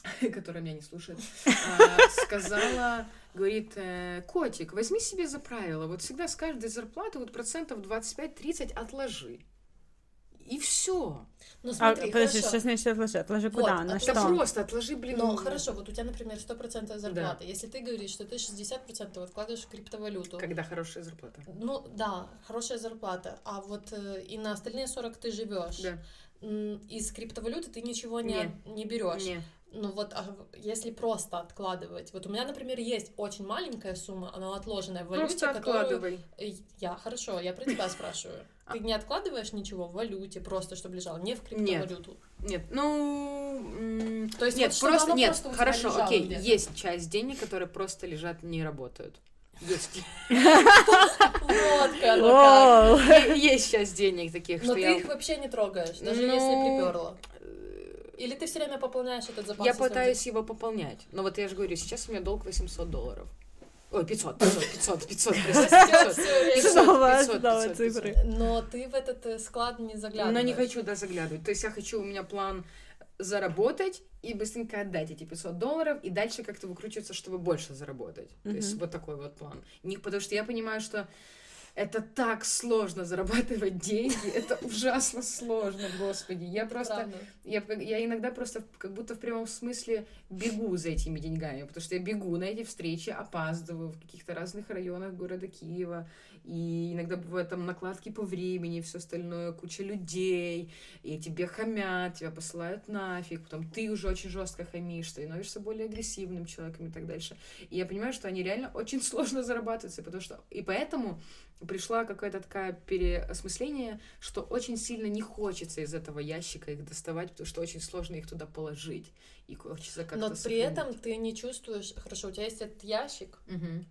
которая меня не слушает, а, сказала, говорит, э, котик, возьми себе за правило, вот всегда с каждой зарплаты вот процентов 25-30 отложи. И все. Ну А, смотри, подожди, хорошо. что значит отложи? Отложи Вот, куда? На а Это что? просто отложи, блин. Ну, хорошо, вот у тебя, например, 100% зарплаты. Если ты говоришь, что ты 60% откладываешь в криптовалюту, Когда хорошая зарплата. ну да, хорошая зарплата, а вот э, и на остальные 40 ты живешь. Да. Из криптовалюты ты ничего не, Не. не берешь. Не. Ну вот, а если просто откладывать. Вот у меня, например, есть очень маленькая сумма, она отложенная в валюте, Просто которую... откладывай. Э, Я, хорошо, я про тебя спрашиваю. Ты не откладываешь ничего в валюте, просто чтобы лежало, не в криптовалюту? Нет, ну... м, То есть нет, вот просто... Нет, просто хорошо, окей, где-то. есть часть денег, которые просто лежат, не работают. Есть. Вот ну Есть часть денег таких, Но что ты я... их вообще не трогаешь, даже Ну, если приперла. Или ты все время пополняешь этот запас? Я пытаюсь его пополнять. Но вот я же говорю, сейчас у меня долг 800 долларов. Ой, 500, 500, 500, 500, простите, 500. Всё, я 500, Снова, 500, снова 500, цифры. 500. Но ты в этот э, склад не заглядываешь. Но не хочу, да, заглядывать. То есть я хочу, у меня план заработать и быстренько отдать эти 500 долларов, и дальше как-то выкручиваться, чтобы больше заработать. То есть вот такой вот план. Не, потому что я понимаю, что это так сложно зарабатывать деньги, это ужасно сложно, господи. Я просто, я, я иногда просто как будто в прямом смысле бегу за этими деньгами, потому что я бегу на эти встречи, опаздываю в каких-то разных районах города Киева, и иногда бывают там накладки по времени, все остальное, куча людей, и тебе хамят, тебя посылают нафиг, потом ты уже очень жестко хамишь, становишься более агрессивным человеком и так дальше. И я понимаю, что они реально очень сложно зарабатываются, потому что... И поэтому пришла какое-то такое переосмысление, что очень сильно не хочется из этого ящика их доставать, потому что очень сложно их туда положить. И хочется как-то Но при сохранить. этом ты не чувствуешь... Хорошо, у тебя есть этот ящик, Мгм.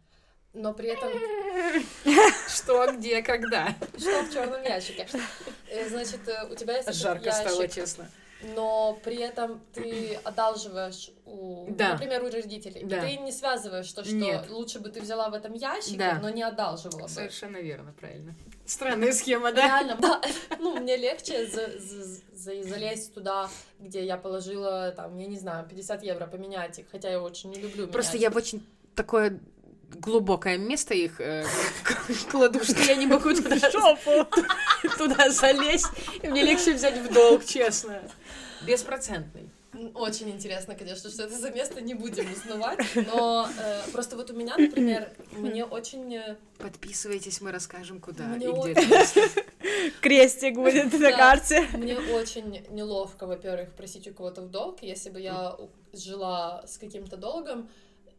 но при этом... Что, где, когда? Что в черном ящике? Э, Значит, э, у тебя есть Жарко стало, честно. Но при этом ты одалживаешь у, Да. например, у родителей. И Да. ты не связываешь то, что Нет. лучше бы ты взяла в этом ящике, Да. но не одалживала бы. Совершенно верно, правильно. Странная схема, да? Реально, да. Ну, мне легче за- за- за- залезть туда, где я положила, там, я не знаю, 50 евро, поменять их, хотя я очень не люблю Просто менять. я очень такое глубокое место их э, кладу, что я не могу туда, туда залезть, и мне легче взять в долг, честно. Беспроцентный. Очень интересно, конечно, что это за место, не будем узнавать, но э, просто вот у меня, например, мне очень... э, Подписывайтесь, мы расскажем, куда Мне и где очень-. Крестик будет на карте. Мне очень неловко, во-первых, просить у кого-то в долг. Если бы я жила с каким-то долгом,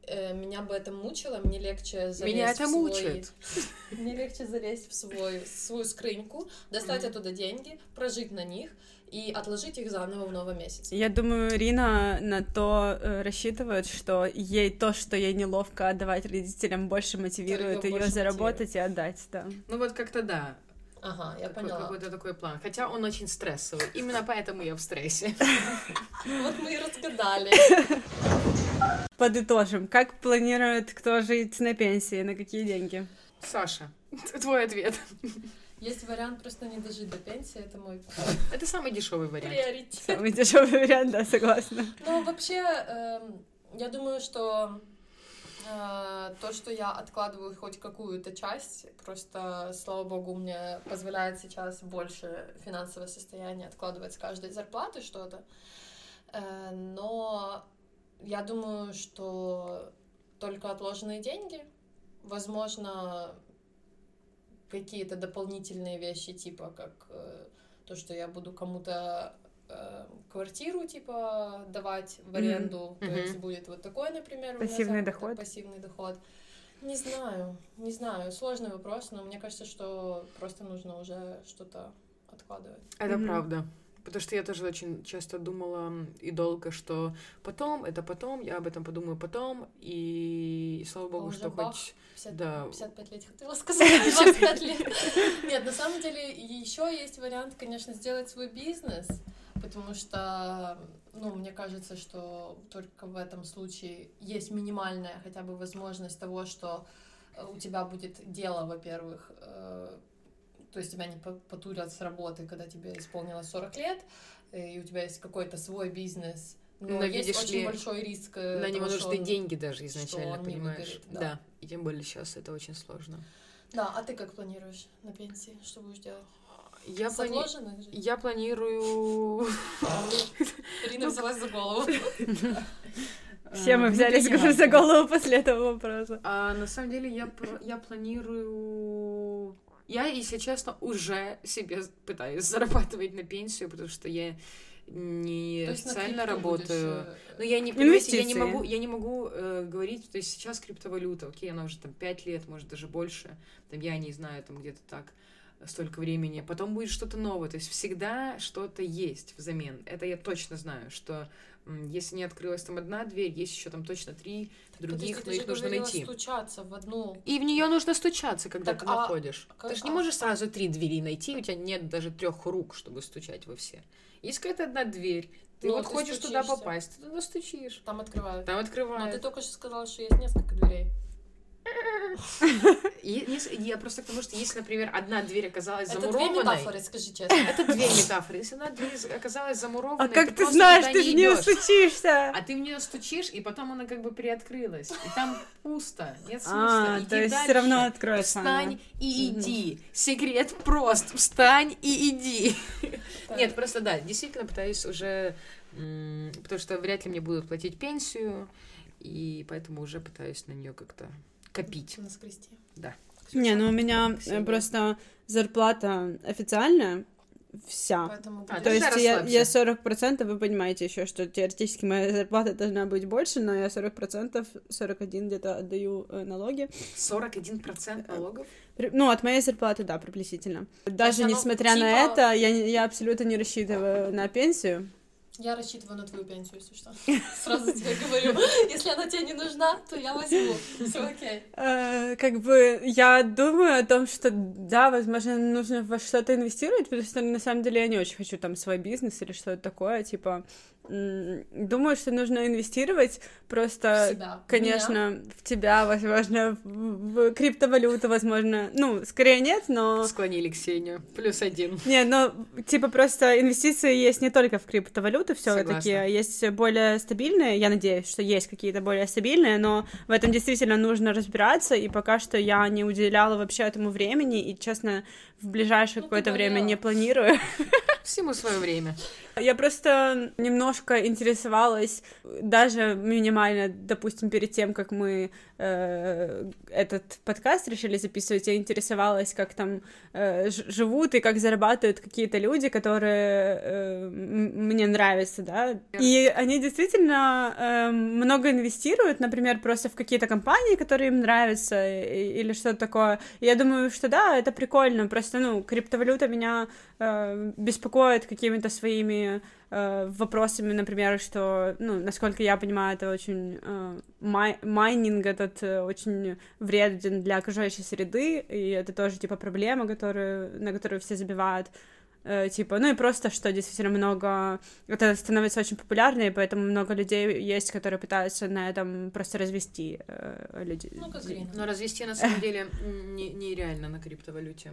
э, меня бы это мучило, мне легче залезть Меня в это свой- мучает. Мне легче залезть в свой, свою скрыньку, достать Мгм. оттуда деньги, прожить на них и отложить их заново в новом месяце. Я думаю, Рина на то э, рассчитывает, что ей то, что ей неловко отдавать родителям, больше мотивирует ее больше заработать и отдать, да. Ну вот как-то да. Ага, я Такой- поняла. Какой-то такой план. Хотя он очень стрессовый. Именно поэтому я в стрессе. Вот мы и разгадали. Подытожим, как планирует кто жить на пенсии, на какие деньги? Саша, твой ответ. Есть вариант просто не дожить до пенсии, это мой Это самый дешевый вариант. приоритет. Самый дешевый вариант, да, согласна. Ну, вообще, эм, я думаю, что э, то, что я откладываю хоть какую-то часть, просто, слава богу, мне позволяет сейчас больше финансовое состояние откладывать с каждой зарплаты что-то. Э, но я думаю, что только отложенные деньги, возможно, какие-то дополнительные вещи, типа как э, то, что я буду кому-то э, квартиру типа давать в аренду, то Мгм. есть будет вот такой, например, у меня Пассивный заработок, доход? пассивный доход. Не знаю, не знаю, сложный вопрос, но мне кажется, что просто нужно уже что-то откладывать. Это Мгм. правда. Потому что я тоже очень часто думала и долго, что потом, это потом, я об этом подумаю потом, и слава богу, А что бах. хоть... 50, Да. 55 лет хотела сказать, 25 лет. Нет, на самом деле еще есть вариант, конечно, сделать свой бизнес, потому что ну, мне кажется, что только в этом случае есть минимальная хотя бы возможность того, что э, у тебя будет дело, во-первых, э, то есть тебя не по- потурят с работы, когда тебе исполнилось 40 лет, и у тебя есть какой-то свой бизнес, но, Но есть видишь очень ли, большой риск э, На него нужны он- деньги даже изначально, он не понимаешь? выгорит, да. да. И тем более сейчас это очень сложно. Да, а ты как планируешь на пенсии? Что будешь делать? Я, плани- я планирую... Ирина взялась за голову. Все мы э, взялись внутренне за голову после этого вопроса. А на самом деле я планирую... Я, если честно, уже себе пытаюсь зарабатывать на пенсию, потому что я не официально крипту будешь, работаю. э, Ну, я не, я не могу, я не могу э, говорить, то есть сейчас криптовалюта, окей, она уже там 5 лет, может, даже больше, там, я не знаю, там, где-то так, столько времени, потом будет что-то новое, то есть всегда что-то есть взамен, это я точно знаю, что если не открылась там одна дверь, есть еще там точно три других, Подожди, но их нужно найти. стучаться в одну. И в нее нужно стучаться, когда Так, ты а находишь. как- ты же не можешь сразу три двери найти, у тебя нет даже трех рук, чтобы стучать во все. Есть какая-то одна дверь, ты Ну, вот ты хочешь туда стучишься. попасть, ты туда стучишь. Там открывают. Там Но ты открывают. только что сказала, что есть несколько дверей. Я просто к тому, что если, например, одна дверь оказалась Это две замурованной... метафоры, скажи честно. Это две метафоры. Если одна дверь оказалась замурованной, А как ты знаешь, ты не в нее стучишься? А ты в нее стучишь, и потом она как бы приоткрылась. И там пусто. Нет смысла. А, Иди то есть дальше. все равно откроется Встань и иди. Секрет прост. Встань и иди. Нет, просто да, действительно пытаюсь уже... Потому что вряд ли мне будут платить пенсию, и поэтому уже пытаюсь на нее как-то копить. Наскрести. Не, ну у меня э, просто зарплата официальная вся. Поэтому А, То есть я, я 40%, вы понимаете еще, что теоретически моя зарплата должна быть больше, но я 40%, 41 где-то отдаю э, налоги. 41% налогов? При- Ну, от моей зарплаты, да, приблизительно. Даже оно несмотря на типа- это, я, я абсолютно не рассчитываю на пенсию. Я рассчитываю на твою пенсию, если что. Сразу тебе говорю. Если она тебе не нужна, то я возьму. Все окей. Э, как бы я думаю о том, что да, возможно, нужно во что-то инвестировать, потому что на самом деле я не очень хочу там свой бизнес или что-то такое, типа думаю, что нужно инвестировать просто, В себя, конечно, в тебя, возможно, в, криптовалюту, возможно, ну, скорее нет, но Склонили Ксению. Плюс один. не, ну, типа, просто инвестиции есть не только в криптовалюту все таки Согласна. есть более стабильные, я надеюсь, что есть какие-то более стабильные, но в этом действительно нужно разбираться, и пока что я не уделяла вообще этому времени, и, честно, в ближайшее Ну, какое-то время не планирую. Всему свое время. Я просто немножко интересовалась, даже минимально, допустим, перед тем, как мы э, этот подкаст решили записывать, я интересовалась, как там э, живут и как зарабатывают какие-то люди, которые э, мне нравятся, да. И они действительно э, много инвестируют, например, просто в какие-то компании, которые им нравятся, и- или что-то такое. И я думаю, что да, это прикольно, просто, ну, криптовалюта меня э, беспокоит какими-то своими э, вопросами, например, что, ну, насколько я понимаю, это очень э, май- майнинг этот э, очень вреден для окружающей среды, и это тоже типа проблема, которую, на которую все забивают. Э, типа, ну и просто, что действительно много, это становится очень популярно, и поэтому много людей есть, которые пытаются на этом просто развести э, людей. Ну, как. Но развести на самом деле не- нереально на криптовалюте.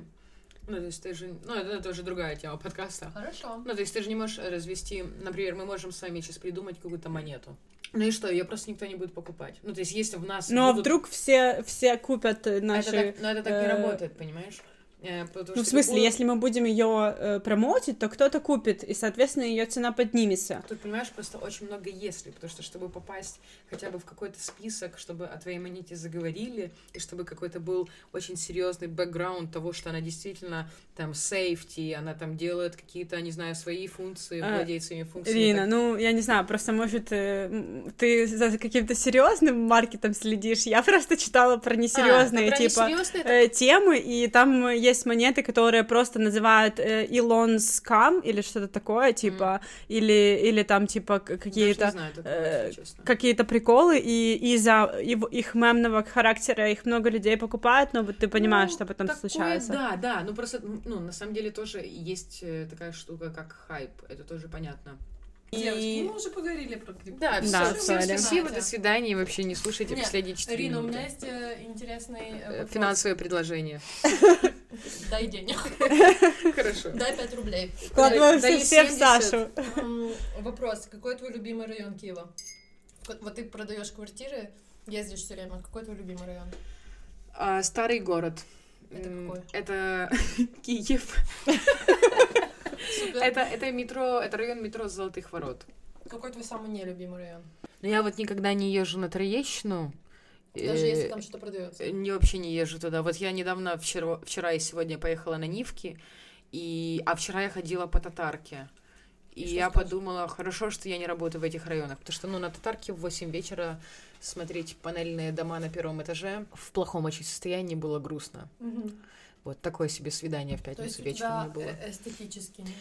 Ну, то есть ты же... Ну, это, это уже другая тема подкаста. Хорошо. Ну, то есть ты же не можешь развести... Например, мы можем с вами сейчас придумать какую-то монету. Ну и что, ее просто никто не будет покупать. Ну, то есть если в нас Ну, а будут- вдруг все, все купят э, Это наши... так, но это так не э, работает, понимаешь? Э, потому Ну, в смысле, любую- если мы будем ее э, промоутить, то кто-то купит, и, соответственно, ее цена поднимется. Тут, понимаешь, просто очень много если, потому что, чтобы попасть хотя бы в какой-то список, чтобы о твоей монете заговорили, и чтобы какой-то был очень серьезный бэкграунд того, что она действительно там сейфти, она там делает какие-то, не знаю, свои функции, А, владеет своими функциями. Ирина, так- ну, я не знаю, просто, может, э, ты за каким-то серьезным маркетом следишь. Я просто читала про А, несерьезные, ну, про типа, несерьезные, э, темы, и там есть монеты, которые просто называют э, Elon Scam или что-то такое, типа, или, или там, типа, какие-то э, какие-то приколы, и из-за его- их мемного характера их много людей покупают, но вот ты понимаешь, Ну, что потом такое, случается. Да, да, ну просто, ну, на самом деле тоже есть э, такая штука, как хайп, это тоже понятно. Девочки, ну, мы уже поговорили про грибы. Да, все, Да, всем сори. спасибо, до свидания, и вообще не слушайте Не, последние 4 Рина, у меня есть э, интересный э, Э, вопрос. Дай денег. Хорошо. Дай 5 рублей. Вкладываем Даю все в 70. Сашу. Вопрос. Какой твой любимый район Киева? Вот ты продаешь квартиры, ездишь все время. Какой твой любимый район? А, Старый город. Это какой? Это Киев. Это, это метро, это район метро Золотых Ворот. Какой твой самый нелюбимый район? Но я вот никогда не езжу на Троещину. Даже Э, если там что-то продается. Не вообще не езжу туда. Вот я недавно, вчера, вчера и сегодня поехала на Нивки, и... а вчера я ходила по Татарке. И, И я скажешь? подумала, хорошо, что я не работаю в этих районах, потому что, ну, на Татарке в 8 вечера смотреть панельные дома на первом этаже в плохом очень состоянии было грустно. Мгм. Вот такое себе свидание в То есть пятницу у вечером тебя мне было. э, эстетически не,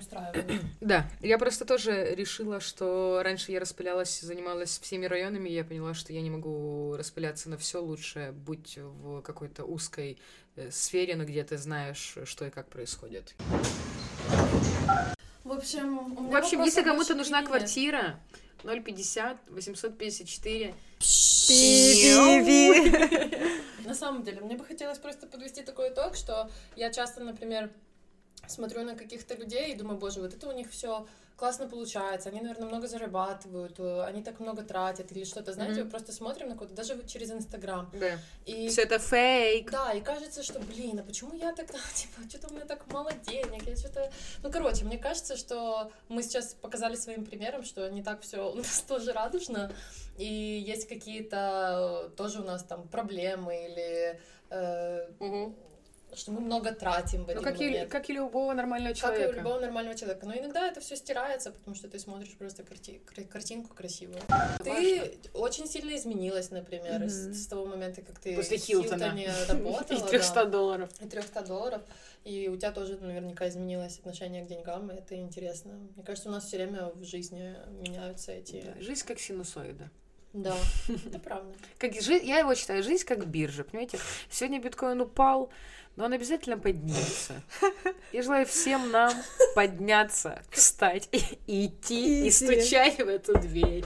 устраивают. Да, я просто тоже решила, что раньше я распылялась, занималась всеми районами, и я поняла, что я не могу распыляться на все лучше быть в какой-то узкой э, сфере, но где ты знаешь, что и как происходит. В общем, меня В общем, если кому-то нужна Ирине. квартира, 050 854. Пи-пи-пи. На самом деле, мне бы хотелось просто подвести такой итог, что я часто, например, смотрю на каких-то людей и думаю, боже, вот это у них все классно получается, они, наверное, много зарабатывают, э, они так много тратят или что-то, знаете, Мгм. мы просто смотрим на кого-то, даже вот через Инстаграм, Да. и Все это фейк. да, и кажется, что, блин, а почему я тогда, типа, что-то у меня так мало денег, я что-то... Ну, короче, мне кажется, что мы сейчас показали своим примером, что не так все у нас тоже радужно, и есть какие-то э, тоже у нас там проблемы или э, Мгм. Что мы много тратим в Ну, один как и, как и любого нормального Как и у человека. любого нормального человека. Но иногда это все стирается, потому что ты смотришь просто карти- кар- картинку красивую. Ты очень сильно изменилась, например, Мгм. с, с того момента, как ты После Хилтона. Хилтоне И работала. 300 да. долларов. И 300 долларов. И у тебя тоже наверняка изменилось отношение к деньгам, и это интересно. Мне кажется, у нас все время в жизни меняются эти... Да, Жизнь как синусоида. Да, это правда. Как жи- Я его считаю, жизнь как биржа, понимаете? Сегодня биткоин упал, но он обязательно поднимется. Я желаю всем нам подняться, встать и идти, и Идти. стучать в эту дверь.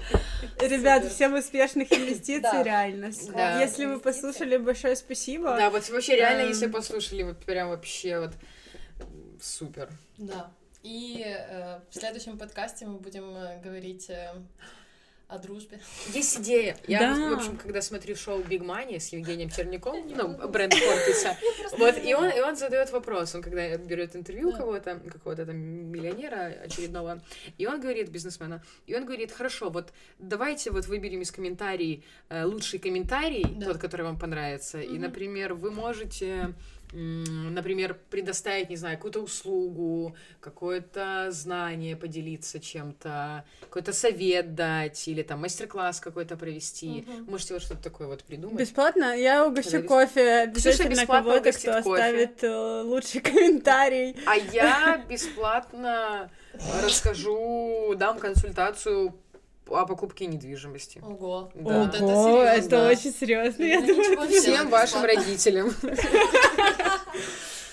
Супер. всем успешных инвестиций, Да. реально. Да. Если вы послушали, большое спасибо. Да, вот вообще реально, Эм. если послушали, вот прям вообще вот супер. Да. И э, в следующем подкасте мы будем э, говорить э, о дружбе. Есть идея. Я, Да. в общем, когда смотрю шоу Big Money с Евгением Черняком, ну, бренд Кортиса, вот, и он, и он задает вопрос, он когда берет интервью у Да. кого-то, какого-то там миллионера очередного, и он говорит, бизнесмена, и он говорит, хорошо, вот давайте вот выберем из комментариев э, лучший комментарий, Да. тот, который вам понравится, и, Мгм. например, вы можете например, предоставить, не знаю, какую-то услугу, какое-то знание поделиться чем-то, какой-то совет дать или там мастер-класс какой-то провести. Мгм. Можете вот что-то такое вот придумать. Бесплатно? Я угощу Когда кофе обязательно бесплатно кого-то, кто кофе. оставит э, лучший комментарий. А я бесплатно расскажу, дам консультацию о покупке недвижимости. Ого. Да. Вот это серьезно. это очень серьезно, я думаю. себе, Всем вашим родителям.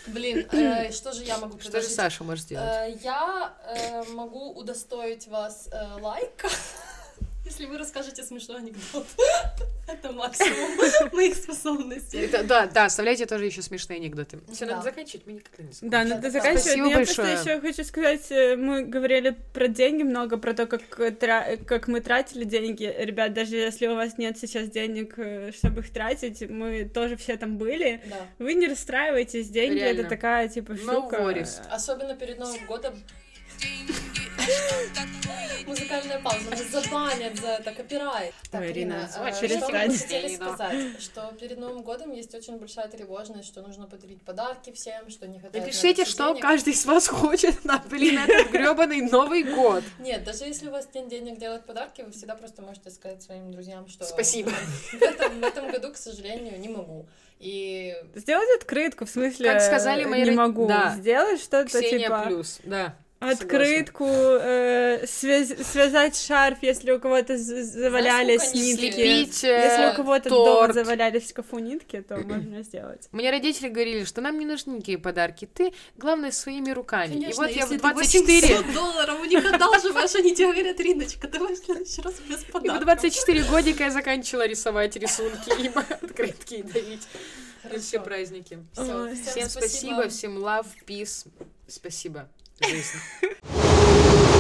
Блин, э, что же я могу Что же предложить? Саша может сделать? Э, Я э, могу удостоить вас лайка, если вы расскажете смешной анекдот. Это максимум моих способностей. Это- да, да, оставляйте тоже еще смешные анекдоты. Все, Да. надо заканчивать, мы никогда не закончим. Да, надо Да, заканчивать. спасибо Но я просто большое. еще хочу сказать, э, мы говорили про деньги много, про то, как, э, тра- как мы тратили деньги. Ребят, даже если у вас нет сейчас денег, э, чтобы их тратить, мы тоже все там были. Да. Вы не расстраивайтесь, деньги Реально. это такая типа штука. Особенно перед Новым годом. Музыкальная пауза. Нас забанят за это, копирайт. Так, Ой, Ирина, Ирина, э, через что мы хотели сказать? Что перед Новым годом есть очень большая тревожность, что нужно подарить подарки всем, что не хватает на Напишите, это что денег. каждый из вас хочет на, блин, этот гребаный Новый год. Нет, даже если у вас нет денег делать подарки, вы всегда просто можете сказать своим друзьям, что... Спасибо. В этом, в этом году, к сожалению, не могу. И Сделать открытку, в смысле, Как сказали мои не могу да. сделать что-то Ксения типа... плюс, да. Открытку, э, связ- связать шарф, если у кого-то завалялись сколько нитки? Слепить, э, Если у кого-то дома торт. завалялись в шкафу нитки, то можно сделать. Мне родители говорили, что нам не нужны никакие подарки. Ты, главное, своими руками. и Конечно, вот я в если ты 24... 800 долларов у них одалживаешь, они тебе говорят, Риночка, давай в следующий раз без И в подарков. 24 годика я заканчивала рисовать рисунки и открытки и дарить. Все праздники. Всё, Ой. Всем спасибо, всем love, peace. Спасибо. Jason.